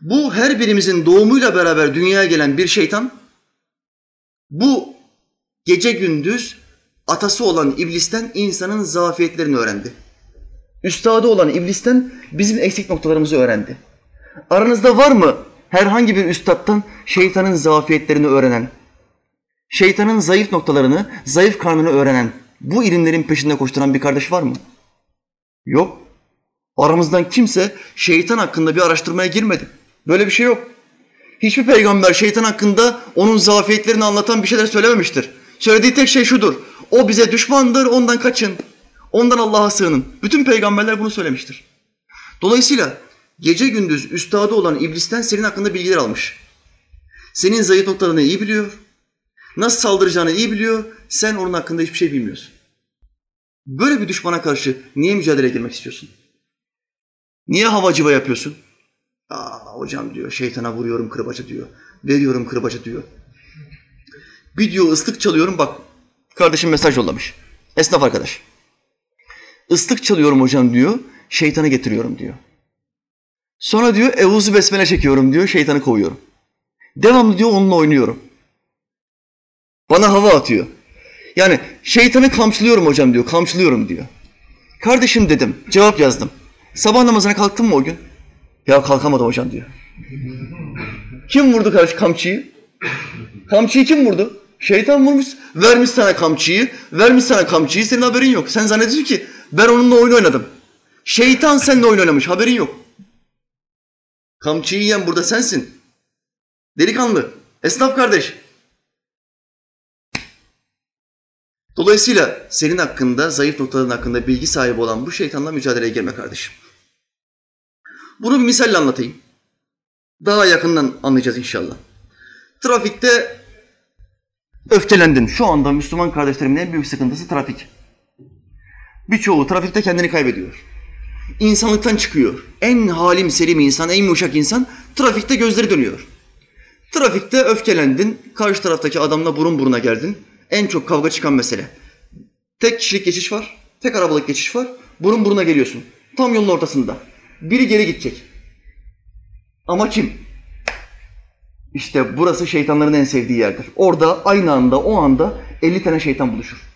bu her birimizin doğumuyla beraber dünyaya gelen bir şeytan, bu gece gündüz atası olan iblisten insanın zafiyetlerini öğrendi. Üstadı olan iblisten bizim eksik noktalarımızı öğrendi. Aranızda var mı herhangi bir üstattan şeytanın zafiyetlerini öğrenen, şeytanın zayıf noktalarını, zayıf karnını öğrenen, bu ilimlerin peşinde koşturan bir kardeş var mı? Yok. Aramızdan kimse şeytan hakkında bir araştırmaya girmedi. Böyle bir şey yok. Hiçbir peygamber şeytan hakkında onun zafiyetlerini anlatan bir şeyler söylememiştir. Söylediği tek şey şudur. O bize düşmandır, ondan kaçın. Ondan Allah'a sığının. Bütün peygamberler bunu söylemiştir. Dolayısıyla gece gündüz üstadı olan iblisten senin hakkında bilgiler almış. Senin zayıf noktalarını iyi biliyor. Nasıl saldıracağını iyi biliyor. Sen onun hakkında hiçbir şey bilmiyorsun. Böyle bir düşmana karşı niye mücadele girmek istiyorsun? Niye havacıva yapıyorsun? Aa hocam diyor şeytana vuruyorum kırbacı diyor. Veriyorum kırbacı diyor. Bir diyor ıslık çalıyorum bak kardeşim mesaj yollamış. Esnaf arkadaş. Islık çalıyorum hocam diyor. Şeytanı getiriyorum diyor. Sonra diyor evuzu besmele çekiyorum diyor. Şeytanı kovuyorum. Devamlı diyor onunla oynuyorum. Bana hava atıyor. Yani şeytanı kamçılıyorum hocam diyor. Kamçılıyorum diyor. Kardeşim dedim. Cevap yazdım. Sabah namazına kalktın mı o gün? Ya kalkamadım hocam diyor. Kim vurdu karşı kamçıyı? Kamçıyı kim vurdu? Şeytan vurmuş. Vermiş sana kamçıyı. Vermiş sana kamçıyı. Senin haberin yok. Sen zannediyorsun ki ben onunla oyun oynadım. Şeytan seninle oyun oynamış. Haberin yok. Kamçıyı yiyen burada sensin. Delikanlı. Esnaf kardeş. Dolayısıyla senin hakkında, zayıf noktaların hakkında bilgi sahibi olan bu şeytanla mücadeleye girme kardeşim. Bunu bir misalle anlatayım. Daha yakından anlayacağız inşallah. Trafikte öfkelendin. Şu anda Müslüman kardeşlerimin en büyük sıkıntısı trafik. Birçoğu trafikte kendini kaybediyor. İnsanlıktan çıkıyor. En halim selim insan, en yumuşak insan trafikte gözleri dönüyor. Trafikte öfkelendin, karşı taraftaki adamla burun buruna geldin. En çok kavga çıkan mesele. Tek kişilik geçiş var, tek arabalık geçiş var. Burun buruna geliyorsun. Tam yolun ortasında. Biri geri gidecek. Ama kim? İşte burası şeytanların en sevdiği yerdir. Orada aynı anda o anda 50 tane şeytan buluşur.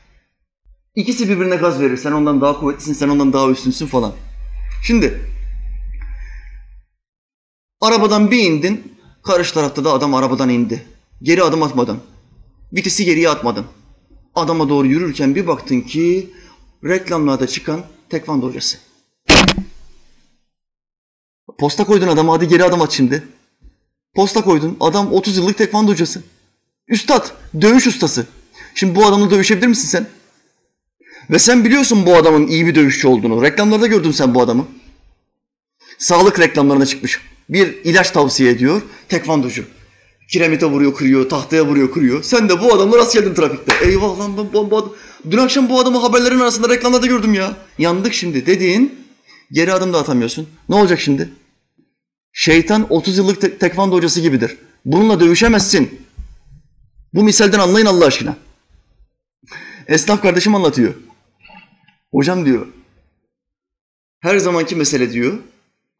İkisi birbirine gaz verir. Sen ondan daha kuvvetlisin, sen ondan daha üstünsün falan. Şimdi arabadan bir indin, karşı tarafta da adam arabadan indi. Geri adım atmadın. Vitesi geriye atmadın. Adama doğru yürürken bir baktın ki reklamlarda çıkan tekvando hocası. Posta koydun adama hadi geri adım at şimdi. Posta koydun adam 30 yıllık tekvando hocası. Üstad, dövüş ustası. Şimdi bu adamla dövüşebilir misin sen? Ve sen biliyorsun bu adamın iyi bir dövüşçü olduğunu. Reklamlarda gördün sen bu adamı. Sağlık reklamlarına çıkmış. Bir ilaç tavsiye ediyor. Tekvandocu. Kiremite vuruyor, kırıyor, tahtaya vuruyor, kırıyor. Sen de bu adamla rast geldin trafikte. Eyvah lan ben bu, bu adam. Dün akşam bu adamı haberlerin arasında reklamlarda gördüm ya. Yandık şimdi dediğin geri adım da atamıyorsun. Ne olacak şimdi? Şeytan 30 yıllık te- tekvando hocası gibidir. Bununla dövüşemezsin. Bu misalden anlayın Allah aşkına. Esnaf kardeşim anlatıyor. Hocam diyor, her zamanki mesele diyor,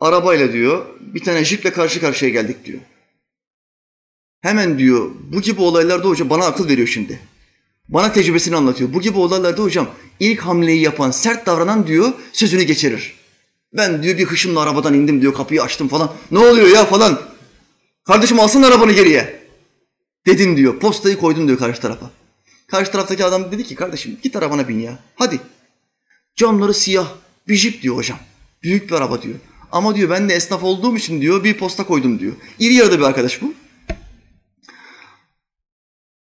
arabayla diyor, bir tane jiple karşı karşıya geldik diyor. Hemen diyor, bu gibi olaylarda hocam bana akıl veriyor şimdi. Bana tecrübesini anlatıyor. Bu gibi olaylarda hocam ilk hamleyi yapan, sert davranan diyor, sözünü geçirir. Ben diyor bir hışımla arabadan indim diyor, kapıyı açtım falan. Ne oluyor ya falan. Kardeşim alsana arabanı geriye. Dedin diyor, postayı koydun diyor karşı tarafa. Karşı taraftaki adam dedi ki kardeşim git arabana bin ya. Hadi. Camları siyah. Bir jip diyor hocam. Büyük bir araba diyor. Ama diyor ben de esnaf olduğum için diyor bir posta koydum diyor. İri yarıda bir arkadaş bu.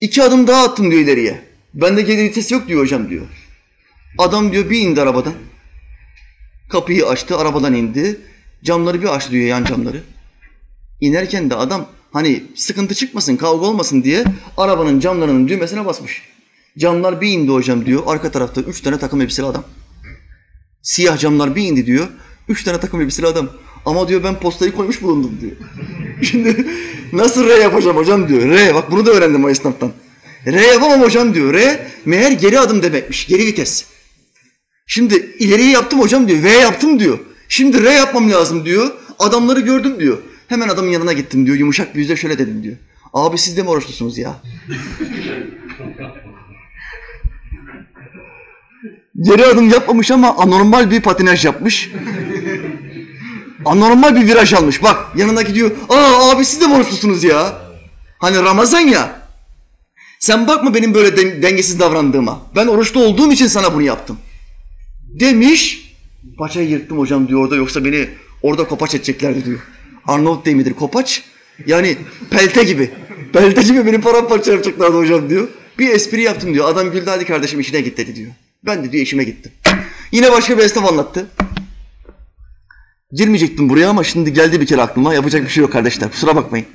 İki adım daha attım diyor ileriye. Bende geri vites yok diyor hocam diyor. Adam diyor bir indi arabadan. Kapıyı açtı, arabadan indi. Camları bir açtı diyor yan camları. İnerken de adam hani sıkıntı çıkmasın, kavga olmasın diye arabanın camlarının düğmesine basmış. Camlar bir indi hocam diyor. Arka tarafta üç tane takım elbiseli adam. Siyah camlar bir indi diyor. Üç tane takım elbiseli adam. Ama diyor ben postayı koymuş bulundum diyor. Şimdi nasıl R yapacağım hocam diyor. R bak bunu da öğrendim o esnaftan. R yapamam hocam diyor. R meğer geri adım demekmiş. Geri vites. Şimdi ileriyi yaptım hocam diyor. V yaptım diyor. Şimdi R yapmam lazım diyor. Adamları gördüm diyor. Hemen adamın yanına gittim diyor. Yumuşak bir yüzle şöyle dedim diyor. Abi siz de mi oruçlusunuz ya? Geri adım yapmamış ama anormal bir patinaj yapmış. anormal bir viraj almış. Bak yanındaki diyor. Aa abi siz de mi ya? Hani Ramazan ya. Sen bakma benim böyle den- dengesiz davrandığıma. Ben oruçlu olduğum için sana bunu yaptım. Demiş. Paçayı yırttım hocam diyor orada yoksa beni orada kopaç edeceklerdi diyor. Arnavut değil midir kopaç? Yani pelte gibi. Pelte gibi beni paramparça yapacaklardı hocam diyor. Bir espri yaptım diyor. Adam güldü hadi kardeşim işine git dedi diyor. Ben de diyor işime gittim. Yine başka bir esnaf anlattı. Girmeyecektim buraya ama şimdi geldi bir kere aklıma. Yapacak bir şey yok kardeşler kusura bakmayın.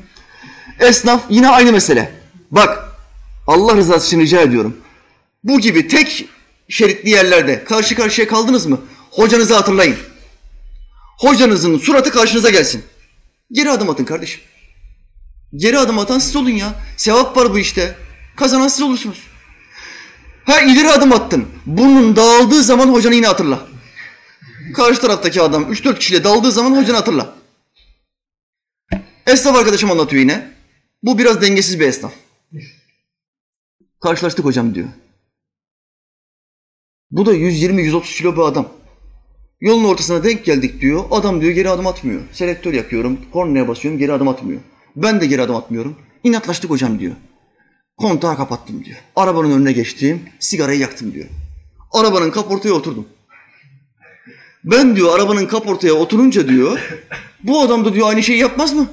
Esnaf yine aynı mesele. Bak Allah rızası için rica ediyorum. Bu gibi tek şeritli yerlerde karşı karşıya kaldınız mı? Hocanızı hatırlayın. Hocanızın suratı karşınıza gelsin. Geri adım atın kardeşim. Geri adım atan siz olun ya. Sevap var bu işte. Kazanan siz olursunuz. Ha ileri adım attın. Burnun dağıldığı zaman hocanı yine hatırla. Karşı taraftaki adam 3-4 kişiyle daldığı zaman hocanı hatırla. Esnaf arkadaşım anlatıyor yine. Bu biraz dengesiz bir esnaf. Karşılaştık hocam diyor. Bu da 120-130 kilo bir adam. Yolun ortasına denk geldik diyor. Adam diyor geri adım atmıyor. Selektör yakıyorum, kornaya basıyorum geri adım atmıyor. Ben de geri adım atmıyorum. İnatlaştık hocam diyor. Kontağı kapattım diyor. Arabanın önüne geçtim, sigarayı yaktım diyor. Arabanın kaportaya oturdum. Ben diyor arabanın kaportaya oturunca diyor, bu adam da diyor aynı şeyi yapmaz mı?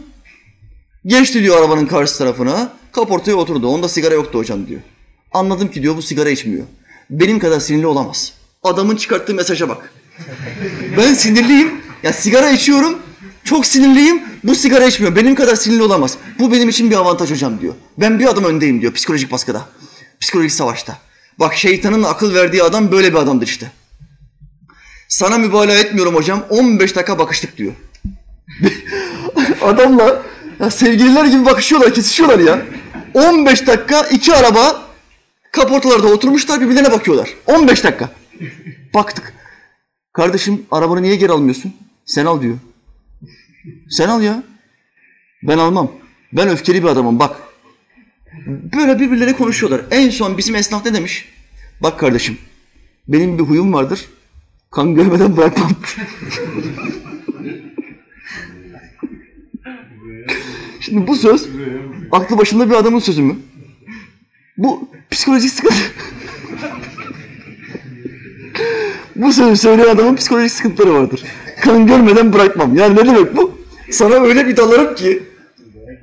Geçti diyor arabanın karşı tarafına, kaportaya oturdu. Onda sigara yoktu hocam diyor. Anladım ki diyor bu sigara içmiyor. Benim kadar sinirli olamaz. Adamın çıkarttığı mesaja bak. Ben sinirliyim. Ya sigara içiyorum. Çok sinirliyim. Bu sigara içmiyor. Benim kadar sinirli olamaz. Bu benim için bir avantaj hocam diyor. Ben bir adım öndeyim diyor psikolojik baskıda. Psikolojik savaşta. Bak şeytanın akıl verdiği adam böyle bir adamdır işte. Sana mübalağa etmiyorum hocam. 15 dakika bakıştık diyor. Adamla ya sevgililer gibi bakışıyorlar, kesişiyorlar ya. 15 dakika iki araba kaportalarda oturmuşlar birbirlerine bakıyorlar. 15 dakika. Baktık. Kardeşim arabanı niye geri almıyorsun? Sen al diyor. Sen al ya. Ben almam. Ben öfkeli bir adamım bak. Böyle birbirleri konuşuyorlar. En son bizim esnaf ne demiş? Bak kardeşim benim bir huyum vardır. Kan görmeden bırakmam. Şimdi bu söz aklı başında bir adamın sözü mü? Bu psikolojik sıkıntı. bu sözü söyleyen adamın psikolojik sıkıntıları vardır. Kan görmeden bırakmam. Yani ne demek bu? Sana öyle bir dalarım ki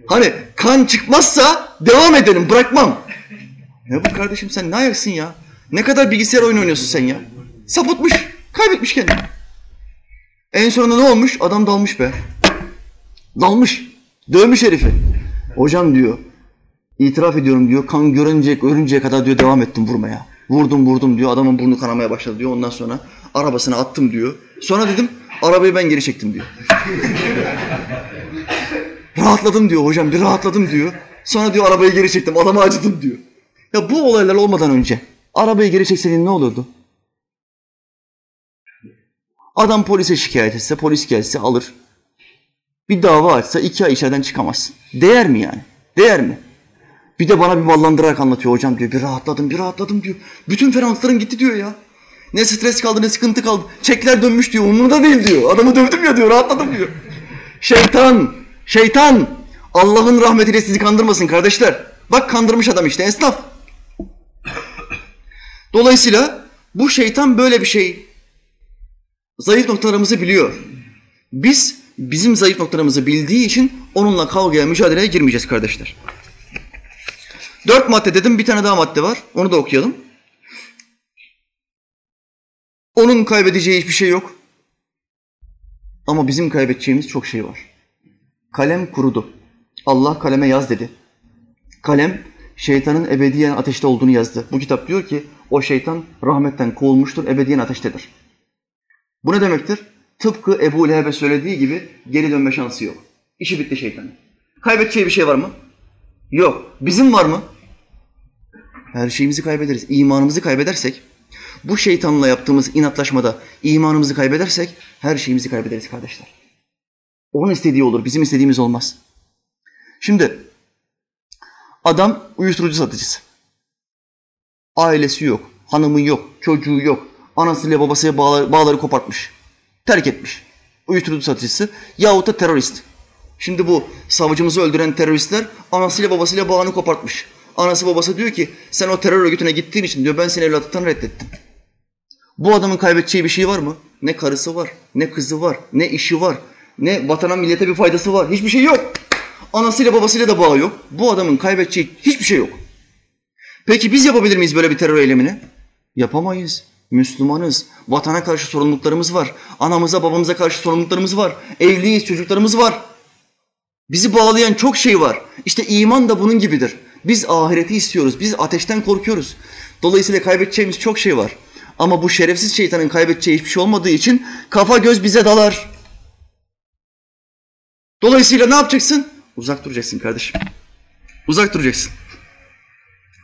hani kan çıkmazsa devam edelim bırakmam. Ne bu kardeşim sen ne ayaksın ya? Ne kadar bilgisayar oyunu oynuyorsun sen ya? Sapıtmış, kaybetmiş kendini. En sonunda ne olmuş? Adam dalmış be. Dalmış. Dövmüş herifi. Hocam diyor, itiraf ediyorum diyor, kan görünce, görünceye kadar diyor devam ettim vurmaya. Vurdum vurdum diyor, adamın burnu kanamaya başladı diyor. Ondan sonra arabasına attım diyor. Sonra dedim, arabayı ben geri çektim diyor. rahatladım diyor hocam, bir rahatladım diyor. Sonra diyor arabayı geri çektim, adama acıdım diyor. Ya bu olaylar olmadan önce arabayı geri çekseydin ne olurdu? Adam polise şikayet etse, polis gelse alır. Bir dava açsa iki ay içeriden çıkamazsın. Değer mi yani? Değer mi? Bir de bana bir ballandırarak anlatıyor hocam diyor. Bir rahatladım, bir rahatladım diyor. Bütün fenalıklarım gitti diyor ya. Ne stres kaldı, ne sıkıntı kaldı. Çekler dönmüş diyor. Umurumda değil diyor. Adamı dövdüm ya diyor, rahatladım diyor. Şeytan, şeytan. Allah'ın rahmetiyle sizi kandırmasın kardeşler. Bak kandırmış adam işte, esnaf. Dolayısıyla bu şeytan böyle bir şey. Zayıf noktalarımızı biliyor. Biz bizim zayıf noktalarımızı bildiği için onunla kavgaya, mücadeleye girmeyeceğiz kardeşler. Dört madde dedim, bir tane daha madde var. Onu da okuyalım. Onun kaybedeceği hiçbir şey yok. Ama bizim kaybedeceğimiz çok şey var. Kalem kurudu. Allah kaleme yaz dedi. Kalem şeytanın ebediyen ateşte olduğunu yazdı. Bu kitap diyor ki o şeytan rahmetten kovulmuştur, ebediyen ateştedir. Bu ne demektir? Tıpkı Ebu Leheb'e söylediği gibi geri dönme şansı yok. İşi bitti şeytanın. Kaybedeceği bir şey var mı? Yok. Bizim var mı? Her şeyimizi kaybederiz. İmanımızı kaybedersek, bu şeytanla yaptığımız inatlaşmada imanımızı kaybedersek her şeyimizi kaybederiz kardeşler. Onun istediği olur, bizim istediğimiz olmaz. Şimdi adam uyuşturucu satıcısı. Ailesi yok, hanımı yok, çocuğu yok. Anasıyla babasıyla bağları, bağları kopartmış. Terk etmiş. Uyuşturucu satıcısı yahut da terörist. Şimdi bu savcımızı öldüren teröristler anasıyla babasıyla bağını kopartmış. Anası babası diyor ki sen o terör örgütüne gittiğin için diyor ben seni evlatlıktan reddettim. Bu adamın kaybedeceği bir şey var mı? Ne karısı var, ne kızı var, ne işi var, ne vatana millete bir faydası var. Hiçbir şey yok. Anasıyla babasıyla da bağı yok. Bu adamın kaybedeceği hiçbir şey yok. Peki biz yapabilir miyiz böyle bir terör eylemini? Yapamayız. Müslümanız. Vatana karşı sorumluluklarımız var. Anamıza babamıza karşı sorumluluklarımız var. Evliyiz, çocuklarımız var. Bizi bağlayan çok şey var. İşte iman da bunun gibidir. Biz ahireti istiyoruz. Biz ateşten korkuyoruz. Dolayısıyla kaybedeceğimiz çok şey var. Ama bu şerefsiz şeytanın kaybedeceği hiçbir şey olmadığı için kafa göz bize dalar. Dolayısıyla ne yapacaksın? Uzak duracaksın kardeşim. Uzak duracaksın.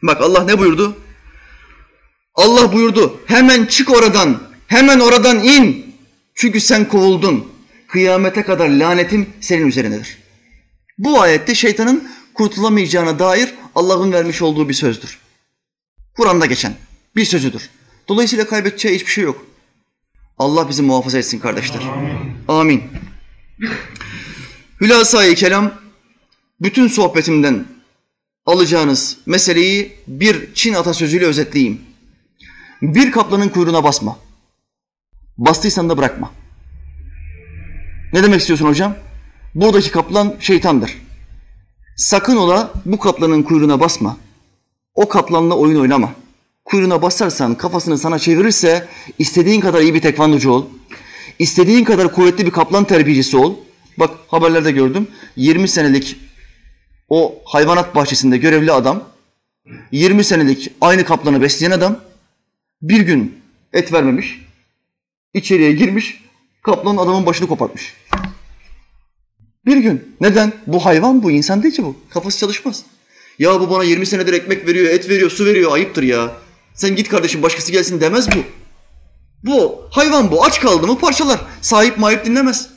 Bak Allah ne buyurdu? Allah buyurdu. Hemen çık oradan. Hemen oradan in. Çünkü sen kovuldun. Kıyamete kadar lanetim senin üzerinedir. Bu ayette şeytanın kurtulamayacağına dair Allah'ın vermiş olduğu bir sözdür. Kur'an'da geçen bir sözüdür. Dolayısıyla kaybedeceği hiçbir şey yok. Allah bizi muhafaza etsin kardeşler. Amin. Hülasa-i kelam bütün sohbetimden alacağınız meseleyi bir Çin atasözüyle özetleyeyim. Bir kaplanın kuyruğuna basma. Bastıysan da bırakma. Ne demek istiyorsun hocam? Buradaki kaplan şeytandır. Sakın ola bu kaplanın kuyruğuna basma. O kaplanla oyun oynama. Kuyruğuna basarsan kafasını sana çevirirse istediğin kadar iyi bir tekvandocu ol. İstediğin kadar kuvvetli bir kaplan terbiyecisi ol. Bak haberlerde gördüm. 20 senelik o hayvanat bahçesinde görevli adam, 20 senelik aynı kaplanı besleyen adam bir gün et vermemiş, içeriye girmiş, kaplan adamın başını kopartmış. Bir gün. Neden? Bu hayvan bu, insan değil ki bu. Kafası çalışmaz. Ya bu bana 20 senedir ekmek veriyor, et veriyor, su veriyor, ayıptır ya. Sen git kardeşim başkası gelsin demez bu. Bu, hayvan bu. Aç kaldı mı parçalar. Sahip mahip dinlemez.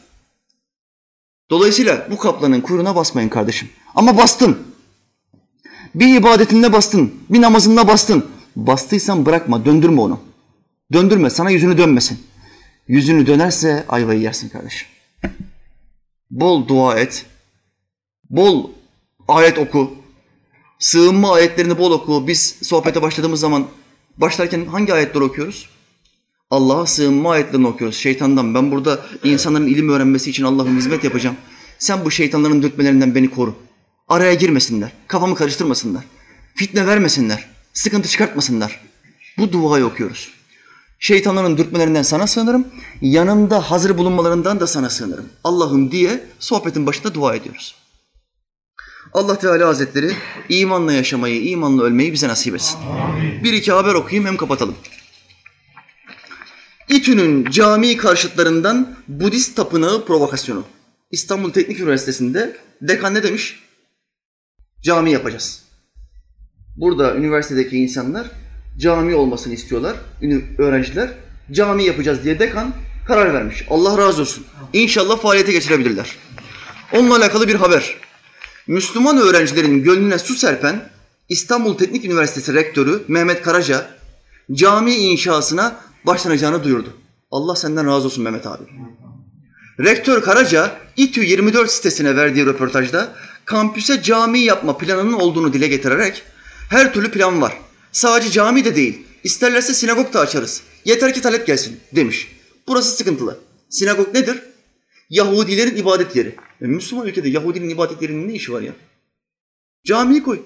Dolayısıyla bu kaplanın kuyruğuna basmayın kardeşim. Ama bastın. Bir ibadetinde bastın, bir namazında bastın. Bastıysan bırakma, döndürme onu. Döndürme, sana yüzünü dönmesin. Yüzünü dönerse ayvayı yersin kardeşim. Bol dua et. Bol ayet oku. Sığınma ayetlerini bol oku. Biz sohbete başladığımız zaman başlarken hangi ayetleri okuyoruz? Allah'a sığınma ayetlerini okuyoruz. Şeytandan ben burada insanların ilim öğrenmesi için Allah'ın hizmet yapacağım. Sen bu şeytanların dürtmelerinden beni koru. Araya girmesinler. Kafamı karıştırmasınlar. Fitne vermesinler. Sıkıntı çıkartmasınlar. Bu duayı okuyoruz. Şeytanların dürtmelerinden sana sığınırım. Yanımda hazır bulunmalarından da sana sığınırım. Allah'ım diye sohbetin başında dua ediyoruz. Allah Teala Hazretleri imanla yaşamayı, imanla ölmeyi bize nasip etsin. Bir iki haber okuyayım hem kapatalım. İTÜ'nün cami karşıtlarından Budist tapınağı provokasyonu. İstanbul Teknik Üniversitesi'nde dekan ne demiş? Cami yapacağız. Burada üniversitedeki insanlar cami olmasını istiyorlar, öğrenciler. Cami yapacağız diye dekan karar vermiş. Allah razı olsun. İnşallah faaliyete geçirebilirler. Onunla alakalı bir haber. Müslüman öğrencilerin gönlüne su serpen İstanbul Teknik Üniversitesi Rektörü Mehmet Karaca cami inşasına başlanacağını duyurdu. Allah senden razı olsun Mehmet abi. Rektör Karaca İTÜ 24 sitesine verdiği röportajda kampüse cami yapma planının olduğunu dile getirerek her türlü plan var. Sadece cami de değil. İsterlerse sinagog da açarız. Yeter ki talep gelsin demiş. Burası sıkıntılı. Sinagog nedir? Yahudilerin ibadet yeri. E, Müslüman ülkede Yahudinin ibadet yerinin ne işi var ya? Camiyi koy.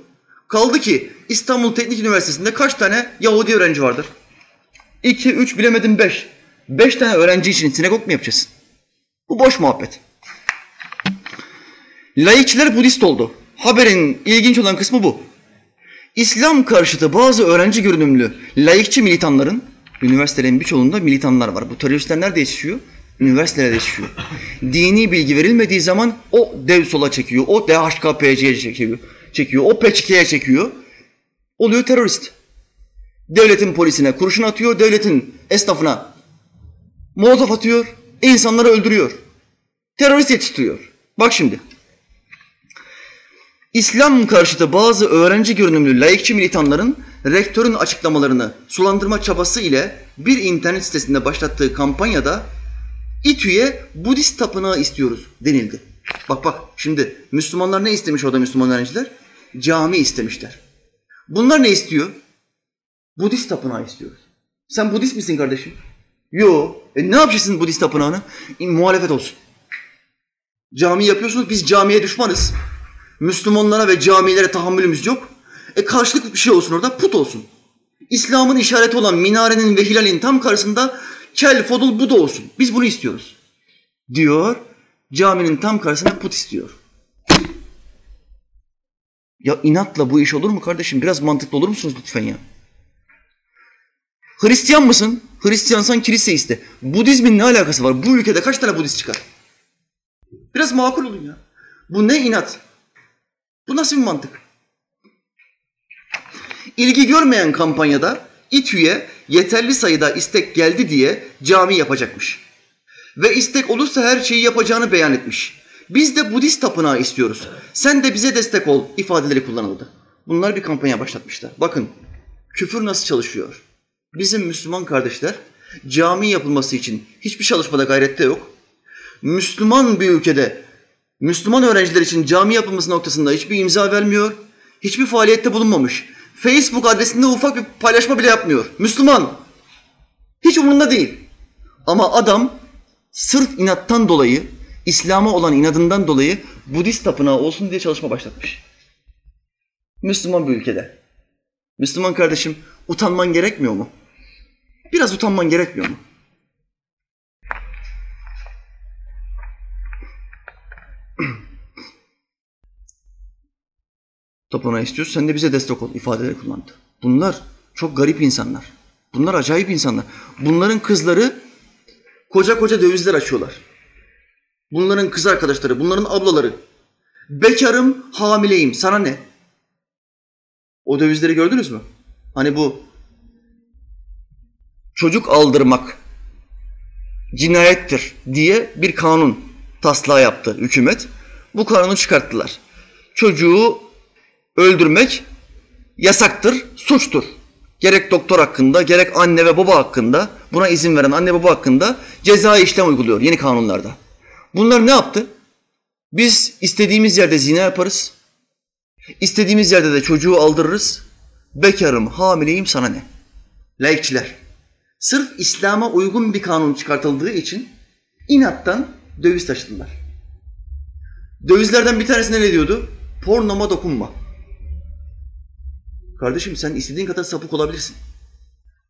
Kaldı ki İstanbul Teknik Üniversitesi'nde kaç tane Yahudi öğrenci vardır? İki, üç, bilemedim beş. Beş tane öğrenci için sinagog mu yapacaksın? Bu boş muhabbet. Laikçiler Budist oldu. Haberin ilginç olan kısmı bu. İslam karşıtı bazı öğrenci görünümlü laikçi militanların, üniversitelerin birçoğunda militanlar var. Bu teröristler nerede yetişiyor? Üniversitelerde yetişiyor. Dini bilgi verilmediği zaman o dev sola çekiyor, o DHKPC'ye çekiyor, çekiyor, o PKK'ye çekiyor. Oluyor terörist. Devletin polisine kurşun atıyor, devletin esnafına molotof atıyor, insanları öldürüyor. Terörist yetiştiriyor. Bak şimdi. İslam karşıtı bazı öğrenci görünümlü laikçi militanların rektörün açıklamalarını sulandırma çabası ile bir internet sitesinde başlattığı kampanyada İTÜ'ye Budist tapınağı istiyoruz denildi. Bak bak şimdi Müslümanlar ne istemiş orada Müslüman öğrenciler? Cami istemişler. Bunlar ne istiyor? Budist tapınağı istiyoruz. Sen Budist misin kardeşim? Yo. E ne yapacaksın Budist tapınağını? E, muhalefet olsun. Cami yapıyorsunuz biz camiye düşmanız. Müslümanlara ve camilere tahammülümüz yok. E karşılıklı bir şey olsun orada put olsun. İslam'ın işareti olan minarenin ve hilalin tam karşısında kel, fodul, Buda olsun. Biz bunu istiyoruz. Diyor, caminin tam karşısına put istiyor. Ya inatla bu iş olur mu kardeşim? Biraz mantıklı olur musunuz lütfen ya? Hristiyan mısın? Hristiyansan kilise iste. Budizmin ne alakası var? Bu ülkede kaç tane Budist çıkar? Biraz makul olun ya. Bu ne inat? Bu nasıl bir mantık? İlgi görmeyen kampanyada İTÜ'ye yeterli sayıda istek geldi diye cami yapacakmış. Ve istek olursa her şeyi yapacağını beyan etmiş. Biz de Budist tapınağı istiyoruz. Sen de bize destek ol ifadeleri kullanıldı. Bunlar bir kampanya başlatmışlar. Bakın küfür nasıl çalışıyor. Bizim Müslüman kardeşler cami yapılması için hiçbir çalışmada gayrette yok. Müslüman bir ülkede Müslüman öğrenciler için cami yapılması noktasında hiçbir imza vermiyor, hiçbir faaliyette bulunmamış. Facebook adresinde ufak bir paylaşma bile yapmıyor. Müslüman. Hiç umurunda değil. Ama adam sırf inattan dolayı, İslam'a olan inadından dolayı Budist tapınağı olsun diye çalışma başlatmış. Müslüman bir ülkede. Müslüman kardeşim utanman gerekmiyor mu? Biraz utanman gerekmiyor mu? Tapınağı istiyoruz. Sen de bize destek ol ifadeleri kullandı. Bunlar çok garip insanlar. Bunlar acayip insanlar. Bunların kızları koca koca dövizler açıyorlar. Bunların kız arkadaşları, bunların ablaları. Bekarım, hamileyim. Sana ne? O dövizleri gördünüz mü? Hani bu çocuk aldırmak cinayettir diye bir kanun taslağı yaptı hükümet. Bu kanunu çıkarttılar. Çocuğu öldürmek yasaktır, suçtur. Gerek doktor hakkında, gerek anne ve baba hakkında, buna izin veren anne baba hakkında cezai işlem uyguluyor yeni kanunlarda. Bunlar ne yaptı? Biz istediğimiz yerde zina yaparız. İstediğimiz yerde de çocuğu aldırırız. Bekarım, hamileyim sana ne? Laikçiler. Sırf İslam'a uygun bir kanun çıkartıldığı için inattan döviz taşıdılar. Dövizlerden bir tanesinde ne diyordu? Pornoma dokunma. Kardeşim sen istediğin kadar sapık olabilirsin.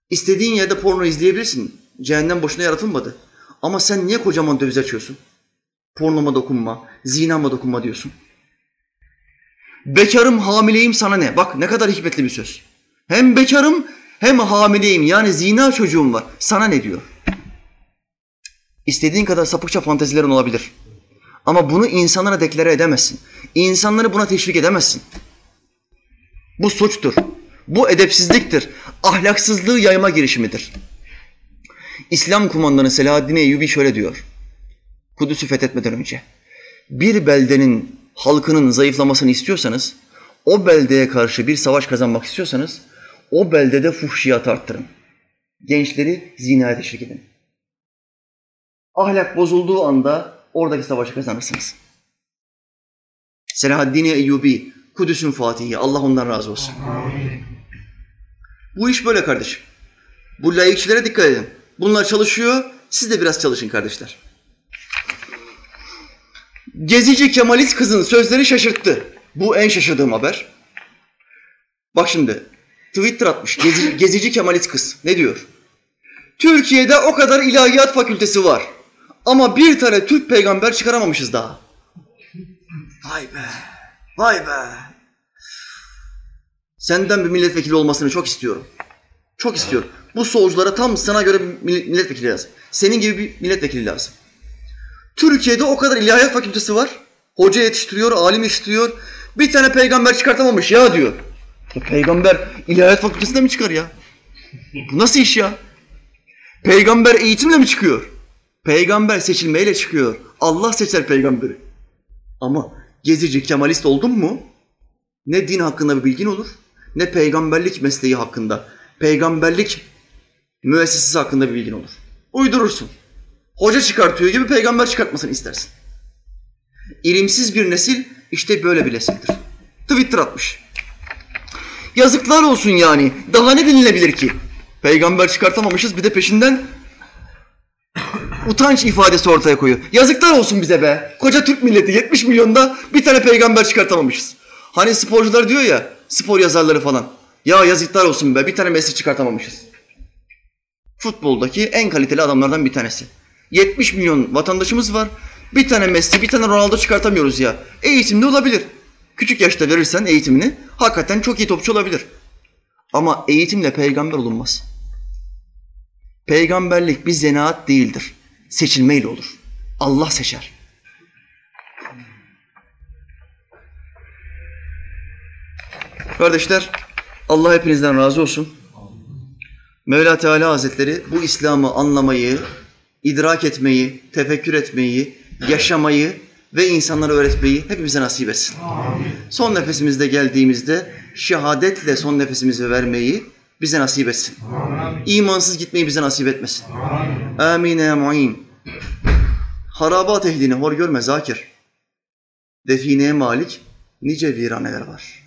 İstediğin yerde porno izleyebilirsin. Cehennem boşuna yaratılmadı. Ama sen niye kocaman döviz açıyorsun? Pornoma dokunma, zinama dokunma diyorsun. Bekarım, hamileyim sana ne? Bak ne kadar hikmetli bir söz. Hem bekarım hem hamileyim yani zina çocuğum var. Sana ne diyor? İstediğin kadar sapıkça fantezilerin olabilir. Ama bunu insanlara deklare edemezsin. İnsanları buna teşvik edemezsin. Bu suçtur. Bu edepsizliktir. Ahlaksızlığı yayma girişimidir. İslam kumandanı Selahaddin Eyyubi şöyle diyor. Kudüs'ü fethetmeden önce. Bir beldenin halkının zayıflamasını istiyorsanız, o beldeye karşı bir savaş kazanmak istiyorsanız, o beldede fuhşiyatı arttırın. Gençleri zinaya teşvik edin. Ahlak bozulduğu anda oradaki savaşı kazanırsınız. Selahaddin Eyyubi Kudüs'ün fatihi. Allah ondan razı olsun. Bu iş böyle kardeşim. Bu layıkçilere dikkat edin. Bunlar çalışıyor. Siz de biraz çalışın kardeşler. Gezici Kemalist kızın sözleri şaşırttı. Bu en şaşırdığım haber. Bak şimdi Twitter atmış. Gezici, gezici Kemalist kız. Ne diyor? Türkiye'de o kadar ilahiyat fakültesi var. Ama bir tane Türk peygamber çıkaramamışız daha. Vay be. Vay be. Senden bir milletvekili olmasını çok istiyorum. Çok istiyorum. Bu solculara tam sana göre bir mill- milletvekili lazım. Senin gibi bir milletvekili lazım. Türkiye'de o kadar ilahiyat fakültesi var. Hoca yetiştiriyor, alim yetiştiriyor. Bir tane peygamber çıkartamamış ya diyor. Peygamber ilahiyat fakültesinde mi çıkar ya? Bu nasıl iş ya? Peygamber eğitimle mi çıkıyor? Peygamber seçilmeyle çıkıyor. Allah seçer peygamberi. Ama gezici kemalist oldun mu ne din hakkında bir bilgin olur ne peygamberlik mesleği hakkında, peygamberlik müessesesi hakkında bir bilgin olur. Uydurursun. Hoca çıkartıyor gibi peygamber çıkartmasını istersin. İlimsiz bir nesil işte böyle bir nesildir. Twitter atmış. Yazıklar olsun yani. Daha ne denilebilir ki? Peygamber çıkartamamışız bir de peşinden utanç ifadesi ortaya koyuyor. Yazıklar olsun bize be. Koca Türk milleti 70 milyonda bir tane peygamber çıkartamamışız. Hani sporcular diyor ya, spor yazarları falan. Ya yazıklar olsun be bir tane Messi çıkartamamışız. Futboldaki en kaliteli adamlardan bir tanesi. 70 milyon vatandaşımız var. Bir tane Messi, bir tane Ronaldo çıkartamıyoruz ya. Eğitimde olabilir. Küçük yaşta verirsen eğitimini hakikaten çok iyi topçu olabilir. Ama eğitimle peygamber olunmaz. Peygamberlik bir zenaat değildir. Seçilmeyle olur. Allah seçer. Kardeşler, Allah hepinizden razı olsun. Mevla Teala Hazretleri bu İslam'ı anlamayı, idrak etmeyi, tefekkür etmeyi, yaşamayı ve insanlara öğretmeyi hepimize nasip etsin. Son nefesimizde geldiğimizde şehadetle son nefesimizi vermeyi bize nasip etsin. İmansız gitmeyi bize nasip etmesin. Amin ya mu'in. Harabat ehlini hor görme zakir. Defineye malik nice viraneler var.